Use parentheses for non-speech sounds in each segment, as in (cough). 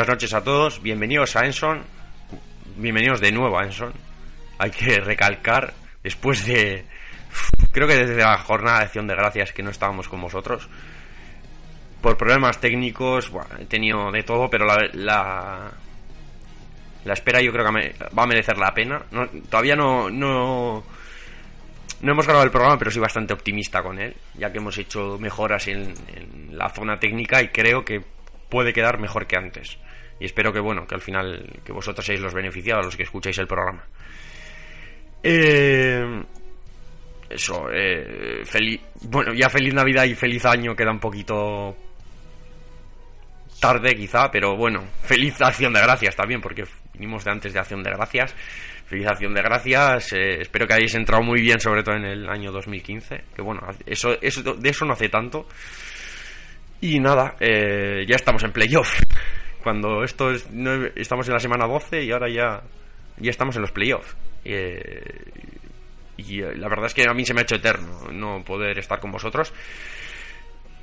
Buenas noches a todos, bienvenidos a Enson, bienvenidos de nuevo a Enson. Hay que recalcar, después de, creo que desde la jornada de acción de gracias que no estábamos con vosotros, por problemas técnicos, bueno, he tenido de todo, pero la, la, espera yo creo que va a merecer la pena. No, todavía no, no, no hemos grabado el programa, pero soy bastante optimista con él, ya que hemos hecho mejoras en la zona técnica y creo que puede quedar mejor que antes. Y espero que, bueno, que al final, que vosotros seáis los beneficiados, los que escucháis el programa. Eh, eso, eh, feliz, bueno, ya feliz Navidad y feliz año queda un poquito tarde quizá, pero bueno, feliz acción de gracias también, porque vinimos de antes de acción de gracias. Feliz acción de gracias, eh, espero que hayáis entrado muy bien, sobre todo en el año 2015, que bueno, eso, eso de eso no hace tanto. Y nada, eh, ya estamos en playoff. Cuando esto es, no, estamos en la semana 12 y ahora ya, ya estamos en los playoffs. Eh, y la verdad es que a mí se me ha hecho eterno no poder estar con vosotros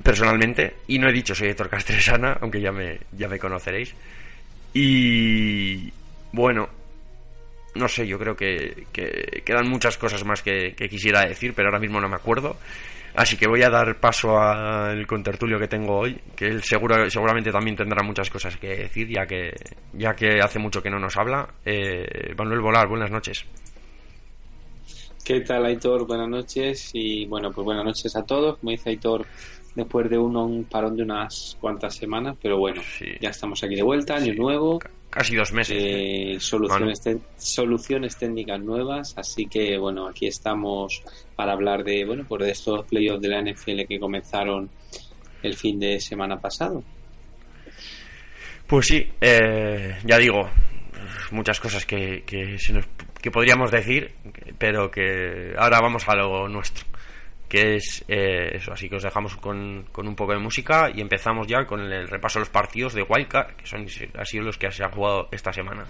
personalmente. Y no he dicho soy Héctor Castresana, aunque ya me, ya me conoceréis. Y bueno, no sé, yo creo que, que quedan muchas cosas más que, quisiera decir, pero ahora mismo no me acuerdo. Así que voy a dar paso al contertulio que tengo hoy, que él seguro, seguramente también tendrá muchas cosas que decir, ya que, ya que hace mucho que no nos habla. Eh, Manuel Volar, buenas noches. ¿Qué tal, Aitor? Buenas noches. Y bueno, pues buenas noches a todos. Como dice Aitor, después de uno, un parón de unas cuantas semanas, pero bueno, sí. ya estamos aquí de vuelta, año sí. nuevo. Casi dos meses. Eh, soluciones, soluciones técnicas nuevas, así que bueno, aquí estamos para hablar de bueno, pues de estos playoffs de la NFL que comenzaron el fin de semana pasado. Pues sí, eh, ya digo, muchas cosas que, que, se nos, que podríamos decir, pero que ahora vamos a lo nuestro que es eh, eso. Así que os dejamos con, con, un poco de música y empezamos ya con el repaso de los partidos de Wildcard, que son así los que se han jugado esta semana.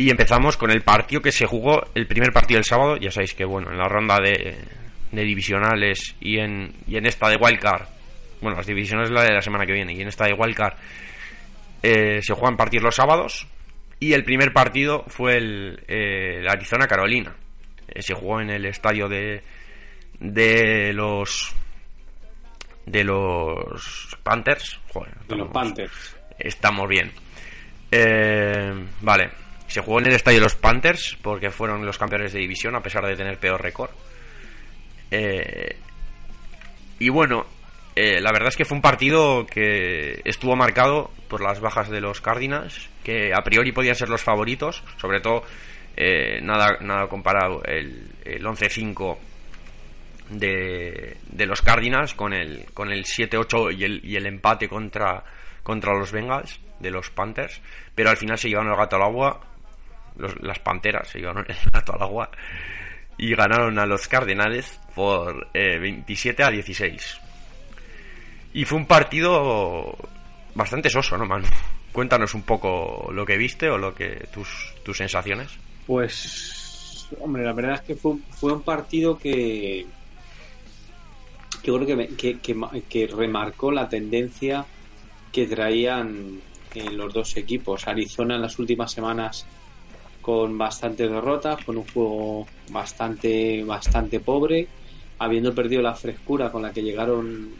Y empezamos con el partido que se jugó, el primer partido del sábado. Ya sabéis que, bueno, en la ronda de, de divisionales y en, y en esta de Wildcard, bueno, las divisionales la de la semana que viene, y en esta de Wildcard eh, se juegan partidos los sábados. Y el primer partido fue el, eh, el Arizona-Carolina. Eh, se jugó en el estadio de, de los de los Panthers. Joder, de los Panthers. Estamos bien. Eh, vale. Se jugó en el estadio de los Panthers porque fueron los campeones de división a pesar de tener peor récord. Eh, y bueno, eh, la verdad es que fue un partido que estuvo marcado por las bajas de los Cardinals, que a priori podían ser los favoritos, sobre todo eh, nada, nada comparado el, el 11-5 de, de, los Cardinals con el, con el 7-8 y el, y el empate contra, contra los Bengals de los Panthers, pero al final se llevaron el gato al agua los, las Panteras se llevaron el (laughs) gato al agua y ganaron a los Cardenales por eh, 27 a 16. Y fue un partido bastante soso, ¿no, Manu? Cuéntanos un poco lo que viste o lo que tus, tus sensaciones. Pues, hombre, la verdad es que fue, fue un partido que que creo que, que, que, que remarcó la tendencia que traían en los dos equipos. Arizona en las últimas semanas con bastantes derrotas, con un juego bastante, bastante pobre, habiendo perdido la frescura con la que llegaron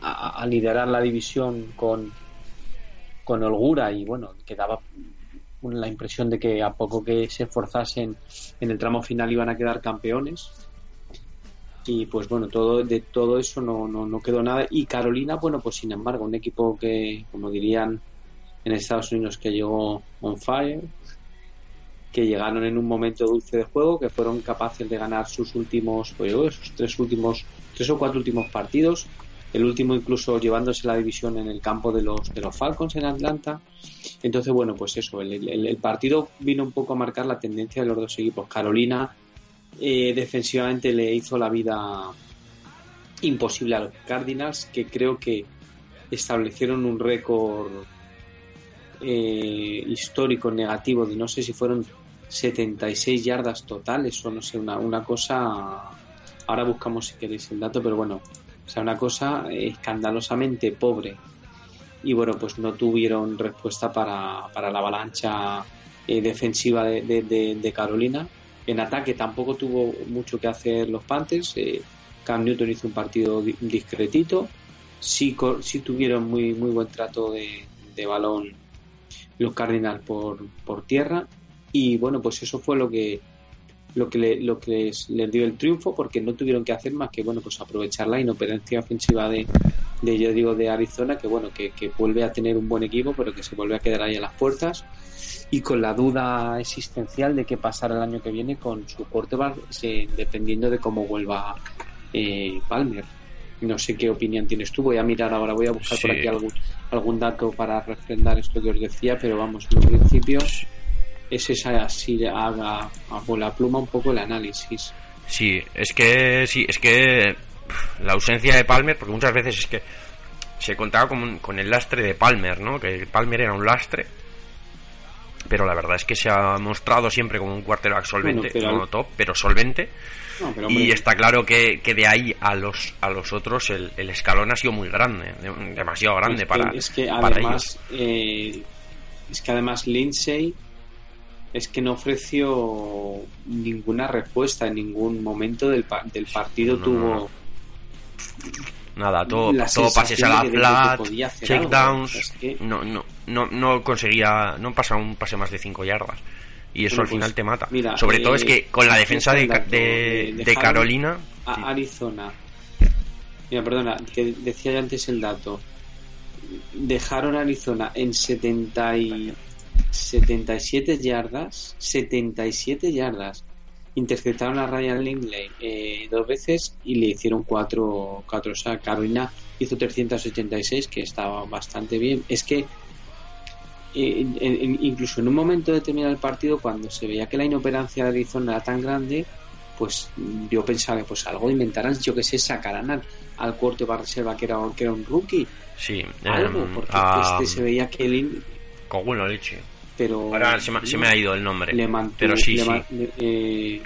a, liderar la división con, con holgura y bueno, que daba la impresión de que a poco que se esforzasen en el tramo final iban a quedar campeones. Y pues bueno todo de todo eso no, no, no quedó nada. Y Carolina bueno pues sin embargo un equipo que como dirían en Estados Unidos que llegó on fire que llegaron en un momento dulce de juego, que fueron capaces de ganar sus últimos, pues, sus tres últimos, tres o cuatro últimos partidos, el último incluso llevándose la división en el campo de los, de los Falcons en Atlanta. Entonces, bueno, pues eso, el, partido vino un poco a marcar la tendencia de los dos equipos. Carolina eh, defensivamente le hizo la vida imposible a los Cardinals, que creo que establecieron un récord eh, histórico negativo de no sé si fueron 76 yardas totales o no sé, una, una cosa. Ahora buscamos si queréis el dato, pero bueno, o sea, una cosa escandalosamente pobre. Y bueno, pues no tuvieron respuesta para, para la avalancha eh, defensiva de, Carolina. En ataque tampoco tuvo mucho que hacer los Panthers. Eh, Cam Newton hizo un partido discretito. Sí, sí tuvieron muy, muy buen trato de, de balón los Cardinals por, por tierra. Y bueno, pues eso fue lo que lo que, le, lo que les, dio el triunfo porque no tuvieron que hacer más que bueno pues aprovechar la inoperancia ofensiva de, de yo digo de Arizona que bueno que, vuelve a tener un buen equipo pero que se vuelve a quedar ahí a las puertas. Y con la duda existencial de qué pasará el año que viene con su quarterback dependiendo de cómo vuelva eh, Palmer. No sé qué opinión tienes tú voy a mirar ahora voy a buscar por aquí algún algún dato para refrendar esto que os decía pero vamos en principio es esa así haga a la pluma un poco el análisis. Sí, es que sí, es que la ausencia de Palmer, porque muchas veces es que se contaba con, con el lastre de Palmer, ¿no? Que Palmer era un lastre, pero la verdad es que se ha mostrado siempre como un quarterback solvente, no top, pero solvente. y está claro que, que, de ahí a los a los otros el, el escalón ha sido muy grande, demasiado grande para, es que además, eh, es que además Lindsay es que no ofreció ninguna respuesta en ningún momento del, del partido. tuvo. Nada, todo, todo pases a la flat, checkdowns. no, no, no, no conseguía. No pasa un pase más de 5 yardas. Y eso al final pues, te mata. Sobre todo es eh, que con la defensa de, de, Carolina. A Arizona. Mira, perdona, que decía antes el dato. Dejaron a Arizona en 70 77 yardas, 77 yardas. Interceptaron a Ryan Lindley eh, dos veces y le hicieron cuatro, cuatro. O sea, Carolina hizo 386, que estaba bastante bien. Es que eh, incluso en un momento determinado del partido, cuando se veía que la inoperancia de Arizona era tan grande, pues yo pensaba, pues algo inventarán, yo que sé, sacarán al, al cuarto de reserva que era, que era un rookie. Sí, algo, em, porque este se veía que el... Con leche pero ahora se me, ha ido el nombre le mantuvo, pero sí, sí. Eh,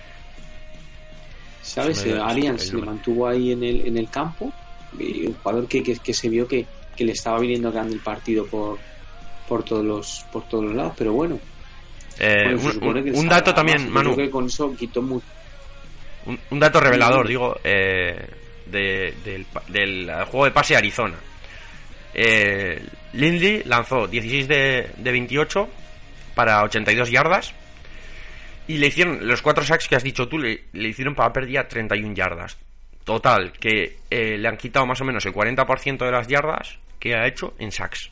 sabes Arians le mantuvo ahí en el en el campo un jugador que, que, se vio que, que, le estaba viniendo grande el partido por por todos los por todos los lados pero bueno, eh, un, dato también Manu. que con eso quitó mucho un, dato revelador digo eh, de, del, del juego de pase Arizona. Eh, Lindsay lanzó 16 de, de 28 para 82 yardas. Y le hicieron, los cuatro sacks que has dicho tú, le, hicieron para pérdida 31 yardas. Total, que eh, le han quitado más o menos el 40% de las yardas que ha hecho en sacks.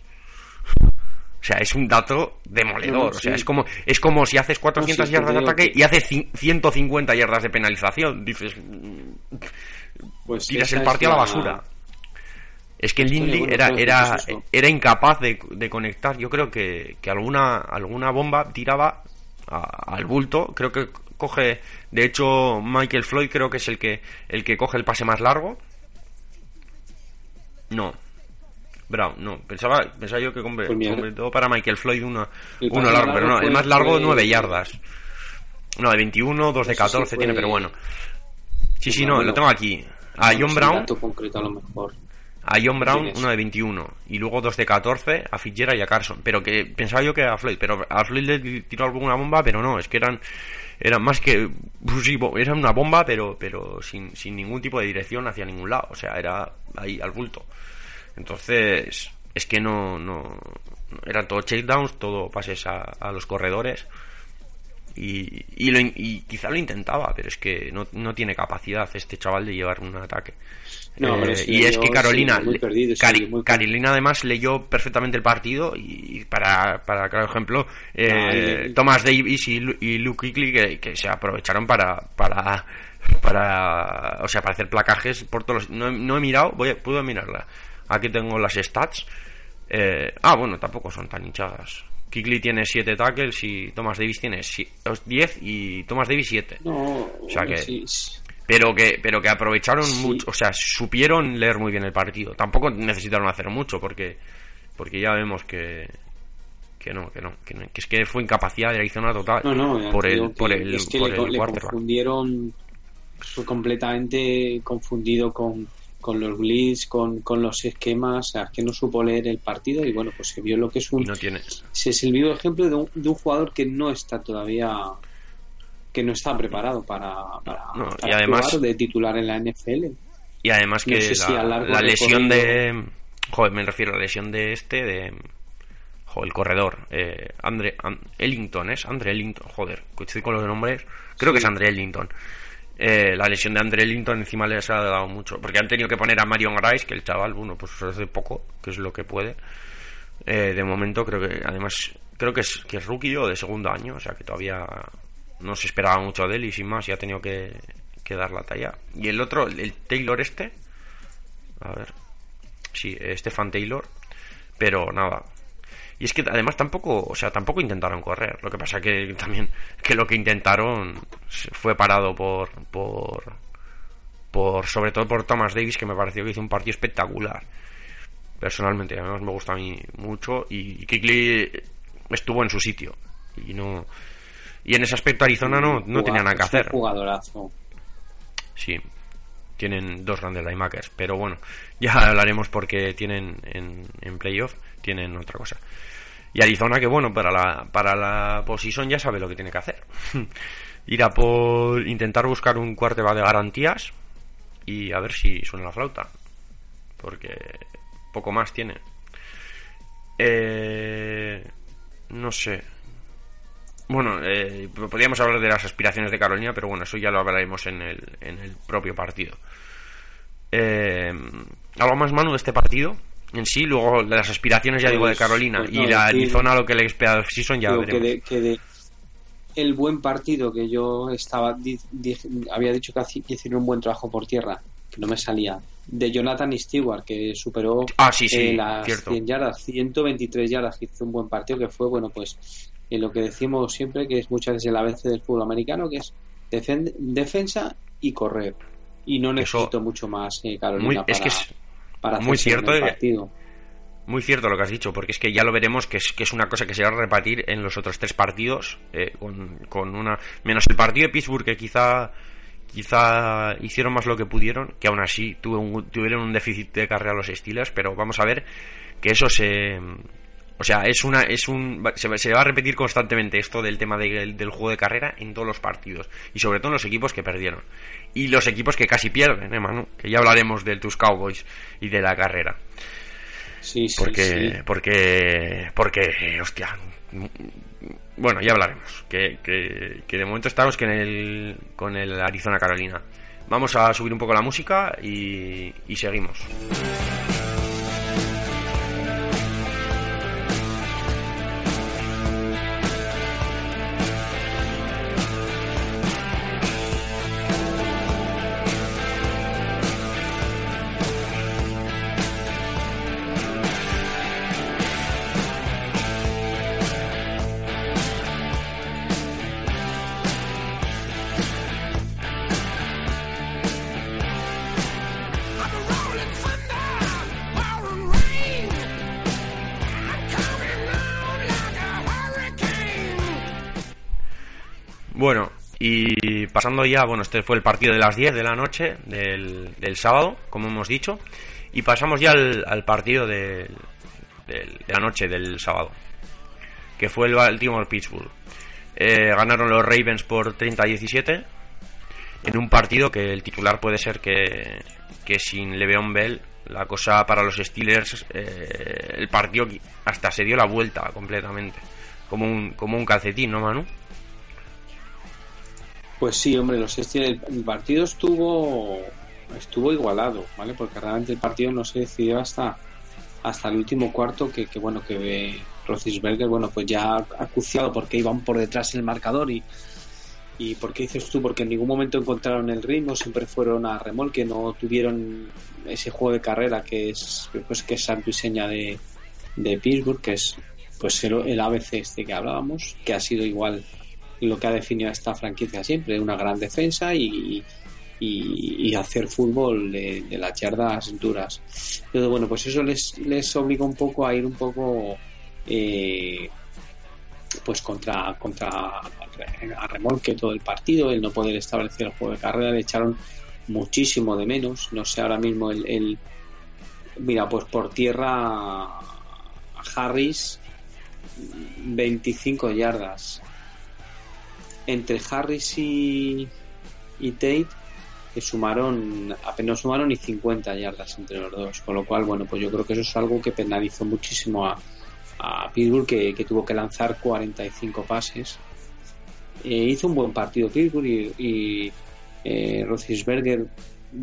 O sea, es un dato demoledor. O sea, es como, es como si haces 400 yardas de ataque y haces 150 yardas de penalización. Dices, pues tiras el partido a la basura. Es que Lindy era, era, era incapaz de, de, conectar. Yo creo que, que alguna, alguna bomba tiraba al bulto. Creo que coge, de hecho, Michael Floyd creo que es el que, el que coge el pase más largo. No. Brown, no. Pensaba, pensaba yo que pues completó para Michael Floyd uno, uno largo, pero no. El más largo, 9 yardas. No, de 21, 2 de 14 tiene, pero bueno. Sí, sí, no, lo tengo aquí. A John Brown. Concreto a lo mejor a John Brown uno de 21 y luego dos de 14 a Fitzgerald y a Carson. Pero que pensaba yo que a Floyd, pero a Floyd le tiró alguna bomba, pero no, es que eran eran más que sí, eran una bomba, pero pero sin, sin ningún tipo de dirección hacia ningún lado, o sea, era ahí al bulto. Entonces, es que no no eran todo checkdowns, todo pases a, a los corredores. Y, y, lo, y, quizá lo intentaba, pero es que no, no tiene capacidad este chaval de llevar un ataque. Eh, y es que Carolina, Carolina además leyó perfectamente el partido y para, para claro ejemplo, eh, Thomas Davis y, y Luke Kuechly que, se aprovecharon para, para para, o sea, para hacer placajes por todos los, no, he mirado, voy a, puedo mirarla. Aquí tengo las stats. Eh, ah, bueno, tampoco son tan hinchadas. Kikli tiene 7 tackles y Thomas Davis tiene 10 y Thomas Davis 7. No, o sea que pero que pero que aprovecharon mucho, o sea, supieron leer muy bien el partido. Tampoco necesitaron hacer mucho porque porque ya vemos que que no, que no, que, es que fue incapacidad de Arizona total no, no, por el por el, es que por le, le confundieron fue completamente confundido con, con los blitz, con, con los esquemas, o sea, que no supo leer el partido y bueno, pues se vio lo que es un... no tiene... Se es el vivo ejemplo de un, de un jugador que no está todavía que no está preparado para, para, y además, de titular en la NFL. Y además que la, lesión de... Joder, me refiero a la lesión de este, de... Joder, el corredor. Eh, Andre, Ellington, ¿es? Andre Ellington. Joder, estoy con los nombres. Creo que es Andre Ellington. Eh, la lesión de Andre Ellington encima les ha dado mucho. Porque han tenido que poner a Marion Grice, que el chaval, bueno, pues hace poco, que es lo que puede. Eh, de momento creo que, además, creo que es, que es rookie o de segundo año, o sea que todavía no se esperaba mucho de él y sin más ya ha tenido que, dar la talla. Y el otro, el Taylor este, a ver, sí, Stefan Taylor, pero nada. Y es que además tampoco, o sea, tampoco intentaron correr. Lo que pasa que (laughs) también que lo que intentaron fue parado por por por sobre todo por Thomas Davis que me pareció que hizo un partido espectacular. Personalmente, además me gusta a mí mucho y Kikli estuvo en su sitio y no y en ese aspecto Arizona no, no tenía nada que hacer. jugadorazo. Sí, tienen dos grandes linebackers, pero bueno, ya hablaremos porque tienen en, en playoff, tienen otra cosa. Y Arizona, que bueno, para la, para la posición ya sabe lo que tiene que hacer. (laughs) Ir a por intentar buscar un va de garantías y a ver si suena la flauta. Porque poco más tiene. Eh, no sé, bueno, eh, podríamos hablar de las aspiraciones de Carolina, pero bueno, eso ya lo hablaremos en el, en el propio partido. Eh, ¿Algo más, Manu, de este partido? En sí, luego de las aspiraciones, ya digo, de pues, Carolina pues y la Arizona, lo que le espera season, ya veremos. Que de, el buen partido que yo estaba había dicho que hicieron un buen trabajo por tierra, que no me salía. De Jonathan Stewart, que superó ah, sí, sí, eh, las 100 yardas, 123 yardas, que hizo un buen partido, que fue, bueno, pues en lo que decimos siempre, que es muchas veces el avance del fútbol americano, que es defensa y correr. Y no necesito mucho más, eh, Carolina, para, es que es para muy cierto, el partido. Muy cierto lo que has dicho, porque es que ya lo veremos que es, que es una cosa que se va a repartir en los otros tres partidos, eh, con, con, una menos el partido de Pittsburgh que quizá quizá hicieron más lo que pudieron, que aún así tuvieron un déficit de carrera los Steelers, pero vamos a ver que eso se o sea, es una, es un, se, va a repetir constantemente esto del tema del juego de carrera en todos los partidos y sobre todo en los equipos que perdieron y los equipos que casi pierden, ¿eh, Manu? Que ya hablaremos de tus Cowboys y de la carrera. Sí, sí, porque, porque, porque, hostia, bueno, ya hablaremos. Que, que, que de momento estamos que en el, con el Arizona Carolina. Vamos a subir un poco la música y, y seguimos. Pasando ya, bueno, este fue el partido de las 10 de la noche del, del sábado, como hemos dicho, y pasamos ya al, partido de, la noche del sábado, que fue el Baltimore-Pittsburgh. Eh, ganaron los Ravens por 30-17 en un partido que el titular puede ser que, que sin Le'Veon Bell la cosa para los Steelers eh, el partido hasta se dio la vuelta completamente como un, como un calcetín, ¿no, Manu? Pues sí, hombre, los el, partido estuvo estuvo igualado, ¿vale? Porque realmente el partido no se decidió hasta hasta el último cuarto que, bueno que Roethlisberger bueno pues ya acuciado porque iban por detrás el marcador y ¿Y por qué dices tú? Porque en ningún momento encontraron el ritmo, siempre fueron a remolque, no tuvieron ese juego de carrera que es pues que es santo y seña de, de Pittsburgh, que es pues el, el ABC este que hablábamos, que ha sido igual lo que ha definido a esta franquicia siempre, una gran defensa y, y, hacer fútbol de, las yardas duras. Pero bueno, pues eso les, les obliga un poco a ir un poco eh, pues contra, contra a remolque todo el partido, el no poder establecer el juego de carrera, le echaron muchísimo de menos. No sé ahora mismo el, el mira, pues por tierra Harris 25 yardas. Entre Harris y, y Tate que sumaron, apenas sumaron y 50 yardas entre los dos. Con lo cual, bueno, pues yo creo que eso es algo que penalizó muchísimo a, a Pittsburgh, que, tuvo que lanzar 45 pases. Eh, hizo un buen partido Pittsburgh y, y eh,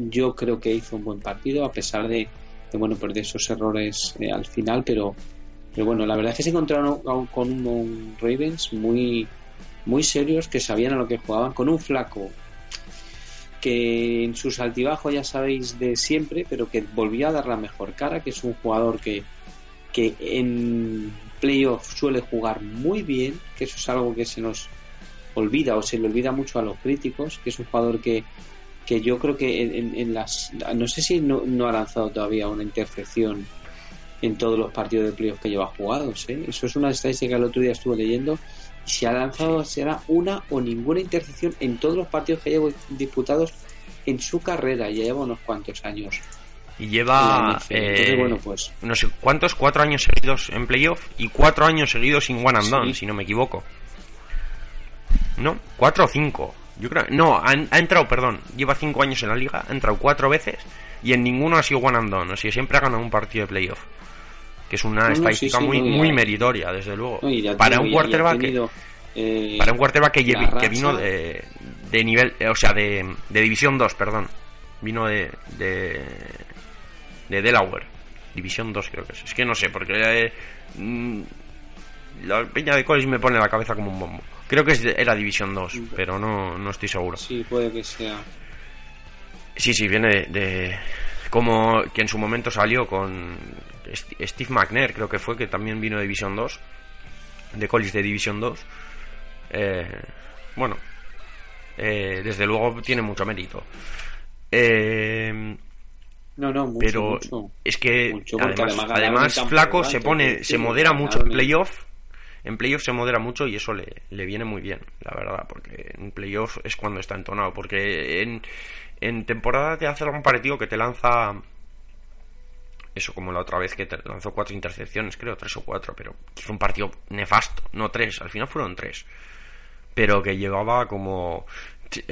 yo creo que hizo un buen partido a pesar de, bueno pues esos errores eh, al final pero bueno la verdad es que se encontraron con un Ravens muy muy serios que sabían a lo que jugaban con un flaco que en sus altibajos ya sabéis de siempre, pero que volvía a dar la mejor cara, que es un jugador que, que en playoff suele jugar muy bien, que eso es algo que se nos olvida o se le olvida mucho a los críticos, que es un jugador que, que yo creo que en, las... No sé si no, ha lanzado todavía una intercepción en todos los partidos de playoff que lleva jugados. ¿eh? Eso es una estadística que el otro día estuve leyendo si ha lanzado será una o ninguna intercepción en todos los partidos que lleva disputados en su carrera. Ya lleva unos cuantos años. Y lleva, eh, bueno, pues. No sé cuántos, cuatro años seguidos en playoff y cuatro años seguidos sin one and done, si no me equivoco. ¿No? ¿Cuatro o cinco? Yo creo. No, ha, entrado, perdón. Lleva cinco años en la liga, ha entrado cuatro veces y en ninguno ha sido one and done. O sea, siempre ha ganado un partido de playoff que es una estadística muy, muy meritoria, desde luego. para, un quarterback que, eh, para un quarterback que, que vino de, de nivel, eh, o sea, de, de División 2, perdón. Vino de, de, de Delaware. División 2 creo que es. Es que no sé, porque eh, mm, la peña de college me pone la cabeza como un bombo. Creo que era División 2, pero no, no estoy seguro. Sí, puede que sea. Sí, sí, viene de, como que en su momento salió con Steve McNair, creo que fue, que también vino de División 2, de college de División 2. Eh, bueno, eh, desde luego tiene mucho mérito. Eh, no, no, mucho, pero es que además, Flaco se pone, se modera mucho en playoff. En playoff se modera mucho y eso le, le viene muy bien, la verdad, porque en playoff es cuando está entonado. Porque en, en temporada te hace algún partido que te lanza eso como la otra vez que lanzó cuatro intercepciones, creo, tres o cuatro, pero hizo un partido nefasto, no tres, al final fueron tres, pero que llevaba como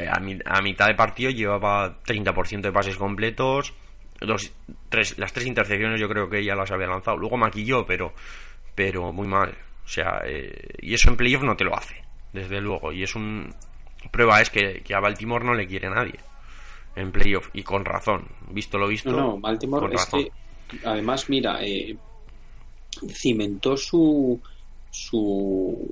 a, mitad de partido llevaba 30% de pases completos, dos, tres, las tres intercepciones yo creo que ya las había lanzado, luego maquilló, pero, pero muy mal, o sea, eh, y eso en playoff no te lo hace, desde luego, y es un prueba es que, que a Baltimore no le quiere nadie en playoff y con razón, visto lo visto. No, Baltimore es que además, mira, eh, cimentó su, su,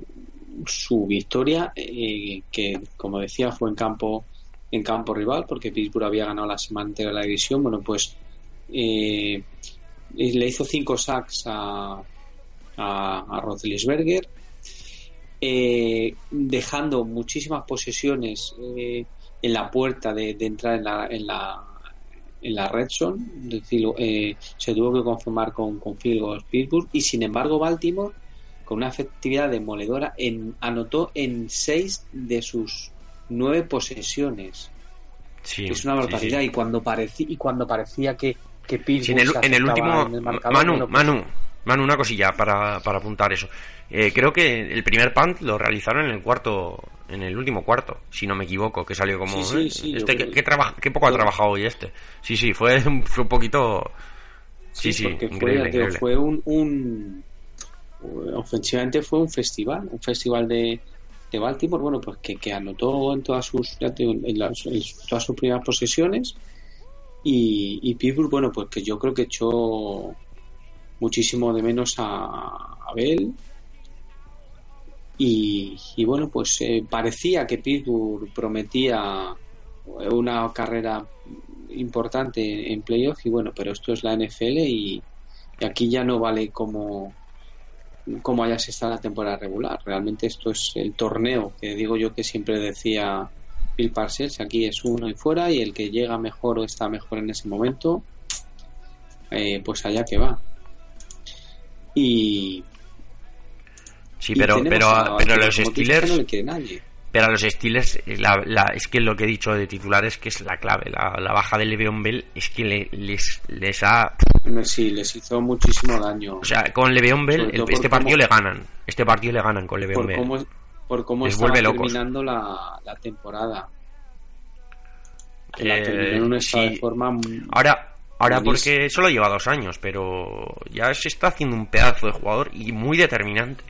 su victoria, eh, que como decía fue en campo en campo rival, porque Pittsburgh había ganado la semana entera de la división. Bueno, pues eh, le hizo cinco sacks a, a, a dejando muchísimas posesiones en la puerta de, entrar en la, en la, en la red zone, decir, eh, se tuvo que conformar con, con field Pittsburgh y sin embargo Baltimore con una efectividad demoledora en, anotó en seis de sus nueve posesiones. Es una barbaridad. y cuando parecía y cuando parecía que, que Pittsburgh en, el, último Manu, pues Manu Manu una cosilla para, para apuntar eso eh, creo que el primer punt lo realizaron en el cuarto en el último cuarto, si no me equivoco, que salió como... ¿eh? este, ¿qué, qué, poco ha trabajado hoy este? Sí, sí, fue, fue un poquito... Sí, sí, increíble, fue, un, un, Ofensivamente fue un festival, un festival de, de Baltimore, bueno, pues que, que anotó en todas sus en, todas sus primeras posesiones y, y Pittsburgh, bueno, pues que yo creo que echó muchísimo de menos a Abel Y, bueno, pues eh, parecía que Pittsburgh prometía una carrera importante en playoff y bueno, pero esto es la NFL y, aquí ya no vale como como hayas estado la temporada regular. Realmente esto es el torneo que digo yo que siempre decía Bill Parcells. Aquí es uno y fuera y el que llega mejor o está mejor en ese momento, eh, pues allá que va. Y. Sí, pero, pero, pero los Steelers. Pero a los Steelers, la, es que lo que he dicho de titulares que es la clave. La, baja de Le'Veon Bell es que les, les ha. Sí, les hizo muchísimo daño. O sea, con Le'Veon Bell, este partido le ganan. Este partido le ganan con Le'Veon Bell. por cómo les está terminando la, temporada. Eh, en un estado de forma. Ahora, ahora porque solo lleva dos años, pero ya se está haciendo un pedazo de jugador y muy determinante.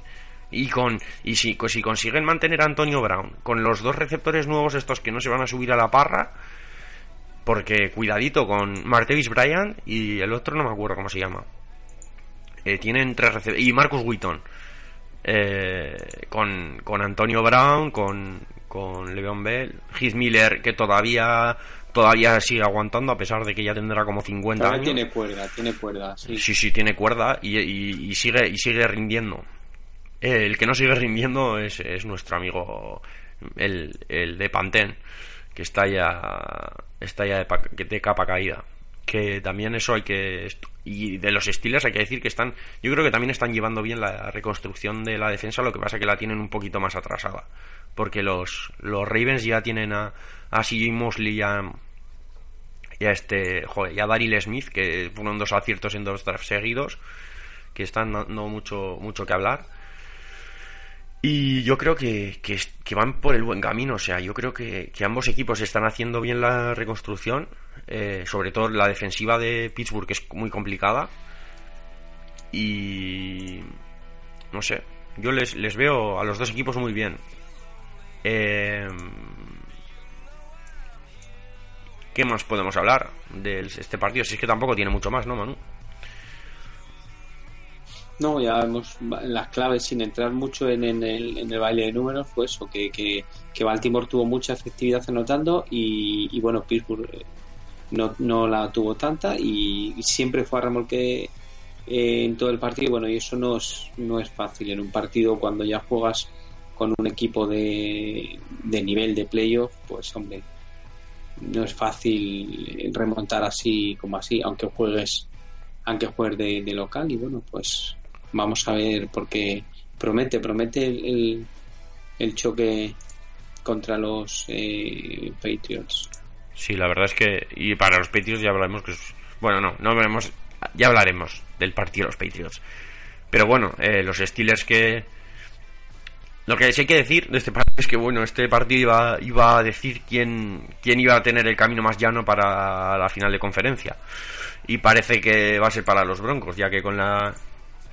Y, con, y si, si consiguen mantener a Antonio Brown con los dos receptores nuevos estos que no se van a subir a la parra, porque cuidadito con Martevis Bryant y el otro no me acuerdo cómo se llama. Eh, tienen tres receptores. Y Marcus Wheaton. Eh, con, con Antonio Brown, con, con Le'Veon Bell, Heath Miller, que todavía todavía sigue aguantando a pesar de que ya tendrá como 50 años. tiene cuerda, tiene cuerda, sí. Sí, sí, tiene cuerda y, y sigue y sigue rindiendo. Eh, el que no sigue rindiendo es, es nuestro amigo, el, el, de Pantén, que está ya, está ya de, de, capa caída. Que también eso hay que. Y de los Steelers hay que decir que están. Yo creo que también están llevando bien la reconstrucción de la defensa, lo que pasa que la tienen un poquito más atrasada. Porque los, los Ravens ya tienen a, a CJ Mosley y a, este. Joder, y a Daryl Smith, que fueron dos aciertos en dos drafts seguidos, que están dando mucho, mucho que hablar y yo creo que, que, van por el buen camino. O sea, yo creo que, que ambos equipos están haciendo bien la reconstrucción. Eh, sobre todo la defensiva de Pittsburgh, que es muy complicada. Y. No sé. Yo les, les veo a los dos equipos muy bien. Eh, ¿Qué más podemos hablar de este partido? Si es que tampoco tiene mucho más, ¿no, Manu? No, ya vemos las claves sin entrar mucho en, el, en el, baile de números, fue eso, que, que, Baltimore tuvo mucha efectividad anotando y, y bueno, Pittsburgh eh, no, no la tuvo tanta y, siempre fue a remolque eh, en todo el partido. Bueno, y eso no es, no es fácil en un partido cuando ya juegas con un equipo de, de nivel de playoff, pues hombre, no es fácil remontar así como así, aunque juegues aunque juegues de, local y bueno, pues vamos a ver porque promete, promete el, el, choque contra los eh, Patriots. Sí, la verdad es que y para los Patriots ya hablaremos que bueno, no, no veremos, ya hablaremos del partido de los Patriots. Pero bueno, eh, los Steelers que lo que hay que decir de este partido es que bueno, este partido iba, iba a decir quién, quién iba a tener el camino más llano para la final de conferencia. Y parece que va a ser para los Broncos, ya que con la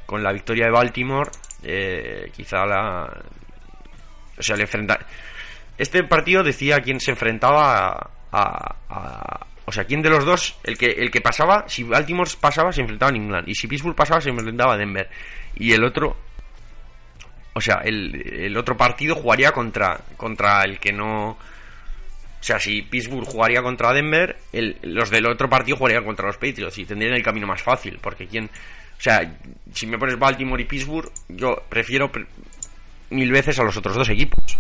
con la victoria de Baltimore, eh, quizá la. O sea, le enfrenta. Este partido decía quién se enfrentaba a, O sea, quién de los dos, el que, el que pasaba, si Baltimore pasaba, se enfrentaba a England. Y si Pittsburgh pasaba, se enfrentaba a Denver. Y el otro. O sea, el, otro partido jugaría contra, contra el que no. O sea, si Pittsburgh jugaría contra Denver, los del otro partido jugarían contra los Patriots y tendrían el camino más fácil, porque quién, o sea, si me pones Baltimore y Pittsburgh, yo prefiero mil veces a los otros dos equipos,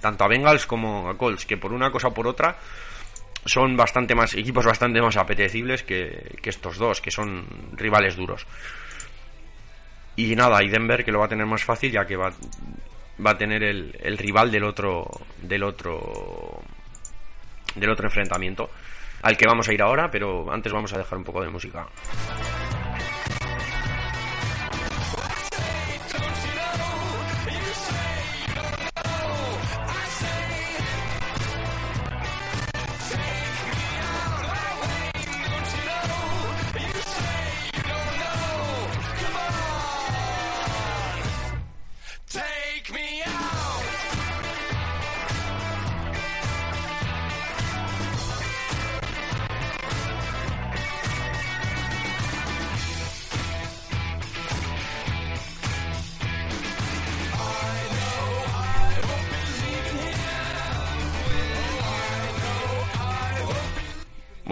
tanto a Bengals como a Colts, que por una cosa o por otra son bastante más equipos bastante más apetecibles que, estos dos, que son rivales duros. Y nada, y Denver que lo va a tener más fácil ya que va, va a tener el, el rival del otro del otro del otro enfrentamiento al que vamos a ir ahora, pero antes vamos a dejar un poco de música.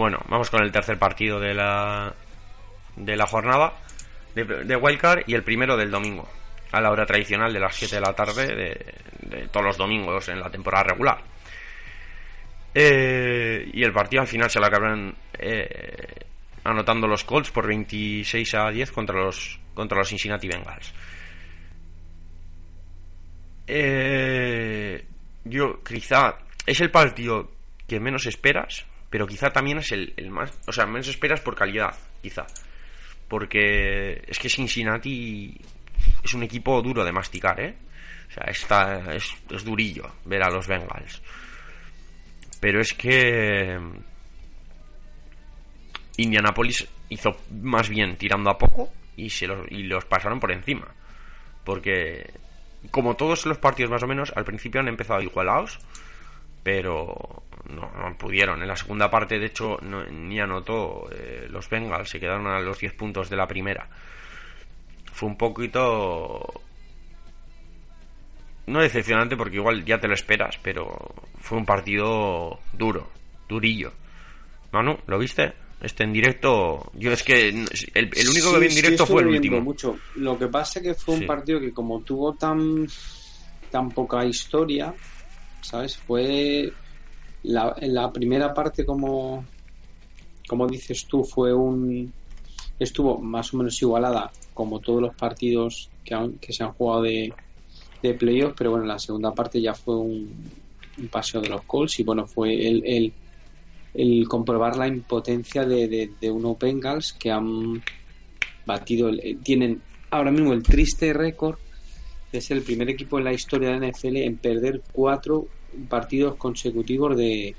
Bueno, vamos con el tercer partido de la, de la jornada de, Wildcard y el primero del domingo, a la hora tradicional de las 7 de la tarde de, todos los domingos en la temporada regular. Eh, y el partido al final se lo acaban eh, anotando los Colts por 26 a 10 contra los, contra los Cincinnati Bengals. Eh, yo quizá es el partido que menos esperas, pero quizá también es el, más, o sea, menos esperas por calidad, quizá. Porque es que Cincinnati es un equipo duro de masticar, ¿eh? O sea, está, es, es durillo ver a los Bengals. Pero es que Indianapolis hizo más bien tirando a poco y, se los, y los pasaron por encima. Porque, como todos los partidos más o menos, al principio han empezado igualados, pero no, pudieron. En la segunda parte, de hecho, ni anotó eh, los Bengals, se quedaron a los 10 puntos de la primera. Fue un poquito. No decepcionante porque igual ya te lo esperas, pero fue un partido duro, durillo. Manu, ¿lo viste? Este en directo, yo es que el, único que vi en directo fue el último. Mucho. Lo que pasa es que fue un partido que como tuvo tan tan poca historia, ¿sabes? Fue la, primera parte como como dices tú fue un estuvo más o menos igualada como todos los partidos que, que se han jugado de, de playoffs, pero bueno, la segunda parte ya fue un, un paseo de los Colts y bueno, fue el, el el comprobar la impotencia de, de, unos Bengals que han batido, eh, tienen ahora mismo el triste récord de ser el primer equipo en la historia de la NFL en perder cuatro partidos consecutivos de,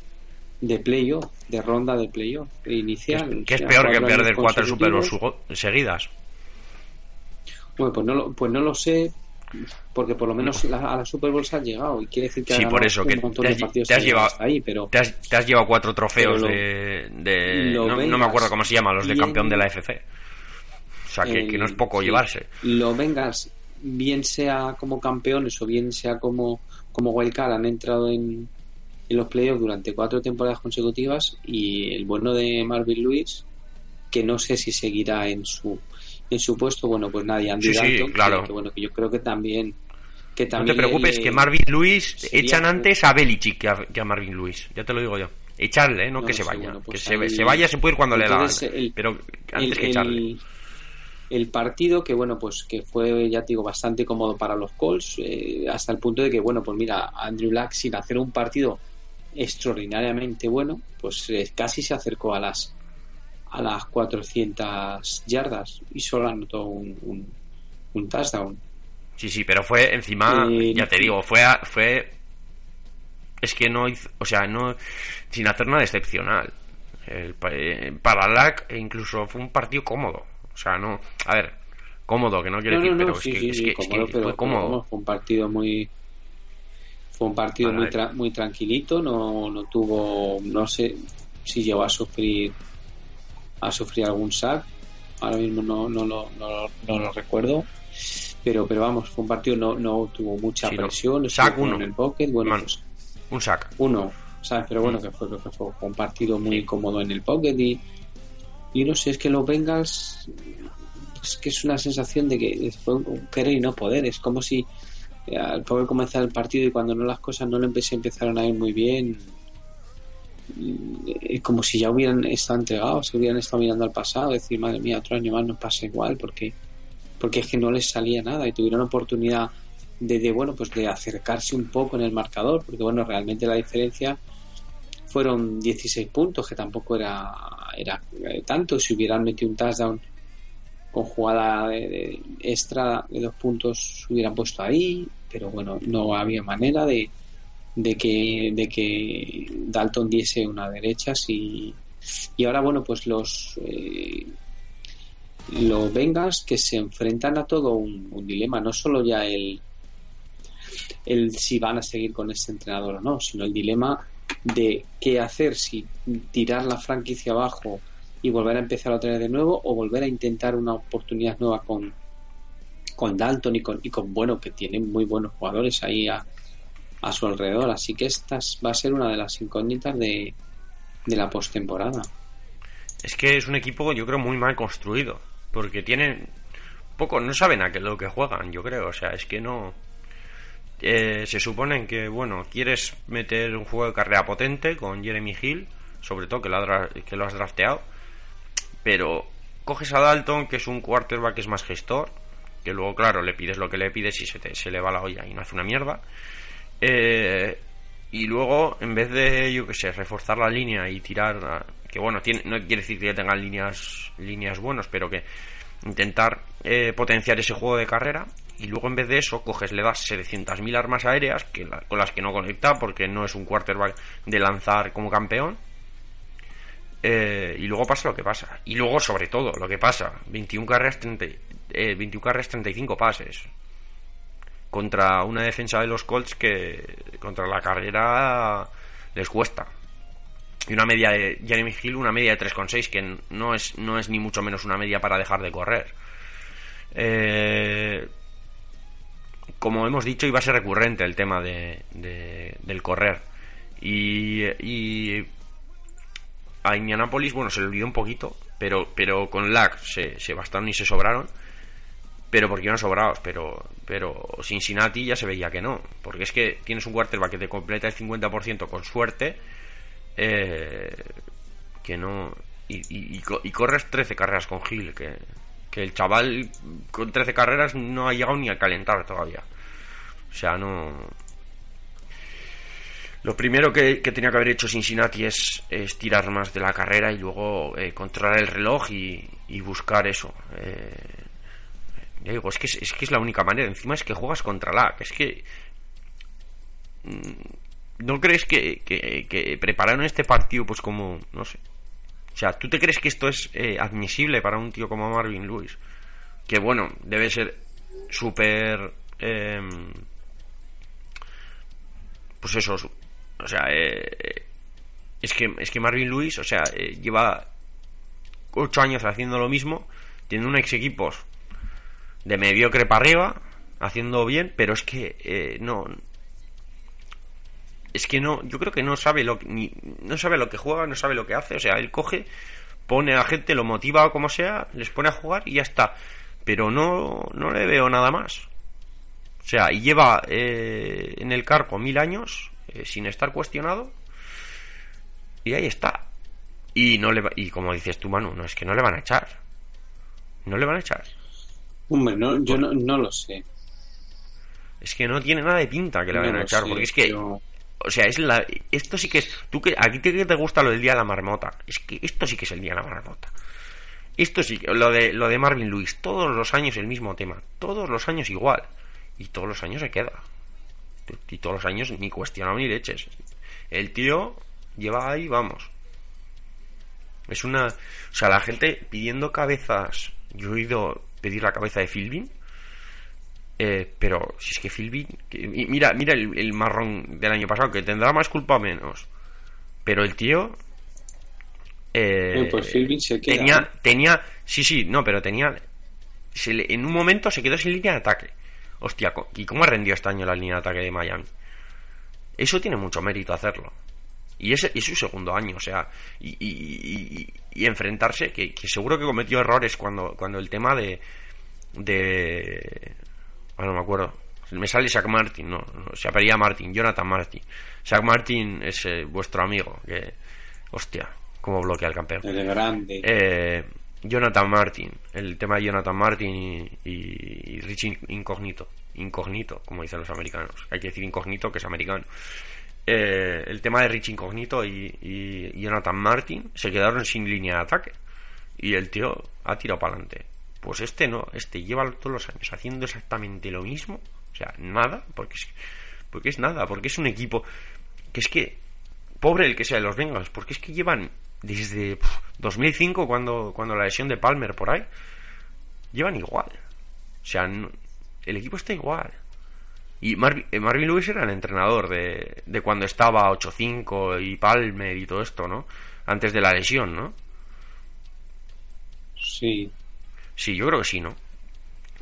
de playoff, de ronda de playoff inicial. ¿Qué es, peor que perder cuatro Super Bowls seguidas? Bueno, pues no, pues no lo sé, porque por lo menos a la Super Bowl se han llegado y quiere decir que sí, por eso, que te has, llevado ahí, pero te has, llevado cuatro trofeos de, no, me acuerdo cómo se llama, los de campeón de la FC. O sea, que, no es poco llevarse. Lo vengas, bien sea como campeones o bien sea como, como wildcard, han entrado en, en los playoffs durante cuatro temporadas consecutivas y el bueno de Marvin Lewis, que no sé si seguirá en su en su puesto, bueno, pues nadie, Andy sí, claro. que, bueno, que yo creo que también que no te preocupes, que Marvin Lewis echan antes a Belichick que a, Marvin Lewis, ya te lo digo yo. Echarle, ¿eh? no, que se vaya. que se, vaya, se puede ir cuando le da. pero antes que echarle. El, partido que, bueno, pues que fue, ya te digo, bastante cómodo para los Colts, eh, hasta el punto de que, bueno, pues mira, Andrew Luck sin hacer un partido extraordinariamente bueno, pues eh, casi se acercó a las a las 400 yardas y solo anotó un, un, touchdown. Sí, sí, pero fue encima, eh, ya te digo, fue fue es que no hizo, o sea, no sin hacer nada excepcional. El, para LAC incluso fue un partido cómodo. O sea, no, a ver, cómodo, que no quiero decir, pero, es, que, fue cómodo. Fue un partido muy fue un partido muy, muy tranquilito, no, no tuvo, no sé si llegó a sufrir a sufrir algún sack. Ahora mismo no, no, no, no, lo recuerdo. Pero, pero vamos, fue un partido, no, no tuvo mucha presión. Sack uno. En el pocket, bueno, pues un sack. Uno, ¿sabes? Pero bueno, mm. que fue, que fue un partido muy cómodo en el pocket y, y no sé, es que los Bengals es que es una sensación de que querer y no poder. Es como si eh, al poder comenzar el partido y cuando no las cosas no le empecé, empezaron a ir muy bien, es como si ya hubieran estado entregados, se hubieran estado mirando al pasado, decir, madre mía, otro año más nos pasa igual, porque, porque es que no les salía nada y tuvieron oportunidad de, de, bueno, pues de acercarse un poco en el marcador, porque bueno, realmente la diferencia fueron 16 puntos, que tampoco era, era eh, tanto, si hubieran metido un touchdown con jugada de extra de dos puntos se hubieran puesto ahí, pero bueno, no había manera de, de que, de que Dalton diese una derecha. Y, y ahora bueno pues los eh, los Bengals que se enfrentan a todo un, dilema. No solo ya el el si van a seguir con este entrenador o no sino el dilema de qué hacer si tirar la franquicia abajo y volver a empezar otra vez de nuevo o volver a intentar una oportunidad nueva con con Dalton y con, y con bueno que tienen muy buenos jugadores ahí a, a su alrededor. Así que esta va a ser una de las incógnitas de, de la postemporada. es que es un equipo, yo creo, muy mal construido. Porque tienen poco, no saben a qué lo que juegan, yo creo. O sea, es que no. Eh, se supone que, bueno, quieres meter un juego de carrera potente con Jeremy Hill, sobre todo que lo, que lo has drafteado, pero coges a Dalton, que es un quarterback que es más gestor, que luego, claro, le pides lo que le pides y se, te, se le va la olla y no hace una mierda. Eh, y luego, en vez de, yo qué sé, reforzar la línea y tirar, que bueno, tiene, no quiere decir que tengan líneas, líneas buenas, pero que intentar eh, potenciar ese juego de carrera y luego en vez de eso coges, le das 700.000 armas aéreas que con las que no conecta porque no es un quarterback de lanzar como campeón eh, y luego pasa lo que pasa y luego sobre todo lo que pasa 21 carreras, 30, 21 carreras 35 pases contra una defensa de los Colts que contra la carrera les cuesta. Y una media de Jeremy Hill, una media de 3,6, que no es, no es ni mucho menos una media para dejar de correr. Eh, como hemos dicho, iba a ser recurrente el tema de, del correr. Y, y a Indianapolis, bueno, se le olvidó un poquito, pero, pero con lag se, se bastaron y se sobraron pero porque iban sobrados, pero, pero Cincinnati ya se veía que no, porque es que tienes un quarterback que te completa el 50% con suerte, eh, que no, y, corres 13 carreras con Gil, que, que el chaval con 13 carreras no ha llegado ni a calentar todavía. O sea, no... Lo primero que, tenía que haber hecho Cincinnati es, es, tirar más de la carrera y luego eh, controlar el reloj y, buscar eso. Eh, digo, es que es, que es la única manera. Encima es que juegas contra la. Es que. Mm, ¿No crees que, que, prepararon este partido, pues como. No sé. O sea, ¿tú te crees que esto es eh, admisible para un tío como Marvin Lewis? Que bueno, debe ser súper. Em, pues eso. O sea, eh, es, que, es que Marvin Lewis, o sea, eh, lleva ocho años haciendo lo mismo, tiene un ex equipos de mediocre para arriba, haciendo bien, pero es que eh, no. Es que no, yo creo que no sabe lo ni, no sabe lo que juega, no sabe lo que hace, o sea, él coge, pone a la gente, lo motiva o como sea, les pone a jugar y ya está. Pero no, no le veo nada más. O sea, y lleva eh, en el cargo mil años eh, sin estar cuestionado y ahí está. Y no le y como dices tú, Manu, no es que no le van a echar. No le van a echar. Hombre, no, yo no, no, lo sé. Es que no tiene nada de pinta que le vayan a echar, porque es que. O sea, es la, esto sí que es. Tú que, aquí te, te gusta lo del día de la marmota. Es que esto sí que es el día de la marmota. Esto sí, lo de, lo de Marvin Lewis, todos los años el mismo tema, todos los años igual, y todos los años se queda. Y todos los años ni cuestionado ni leches. El tío lleva ahí, vamos. Es una. O sea, la gente pidiendo cabezas. Yo he oído pedir la cabeza de Philbin. Eh, pero si es que Philbin. mira, mira el, marrón del año pasado, que tendrá más culpa o menos. Pero el tío. Eh, pues se tenía, tenía. Sí, sí, no, pero tenía. en un momento se quedó sin línea de ataque. Hostia, ¿y cómo ha rendido este año la línea de ataque de Miami? Eso tiene mucho mérito hacerlo. Y es, es su segundo año, o sea, y, y, enfrentarse, que, seguro que cometió errores cuando, cuando el tema de... de ah, no me acuerdo. Me sale Shaq Martin, no, se apellía Martin, Jonathan Martin. Shaq Martin es eh, vuestro amigo, que... Hostia, cómo bloquea el campeón. El grande. Eh, Jonathan Martin, el tema de Jonathan Martin y, y, Rich Incognito. Incognito, como dicen los americanos. Hay que decir incognito, que es americano. Eh, el tema de Rich Incognito y, Jonathan Martin se quedaron sin línea de ataque. Y el tío ha tirado para adelante. Pues este no, este lleva todos los años haciendo exactamente lo mismo. O sea, nada, porque es, porque es nada, porque es un equipo que es que, pobre el que sea de los Bengals, porque es que llevan desde 2005, cuando, cuando la lesión de Palmer por ahí, llevan igual. O sea, el equipo está igual. Y eh, Marvin Lewis era el entrenador de, de cuando estaba 8-5 y Palmer y todo esto, ¿no? Antes de la lesión, ¿no? Sí. Sí, yo creo que sí, ¿no?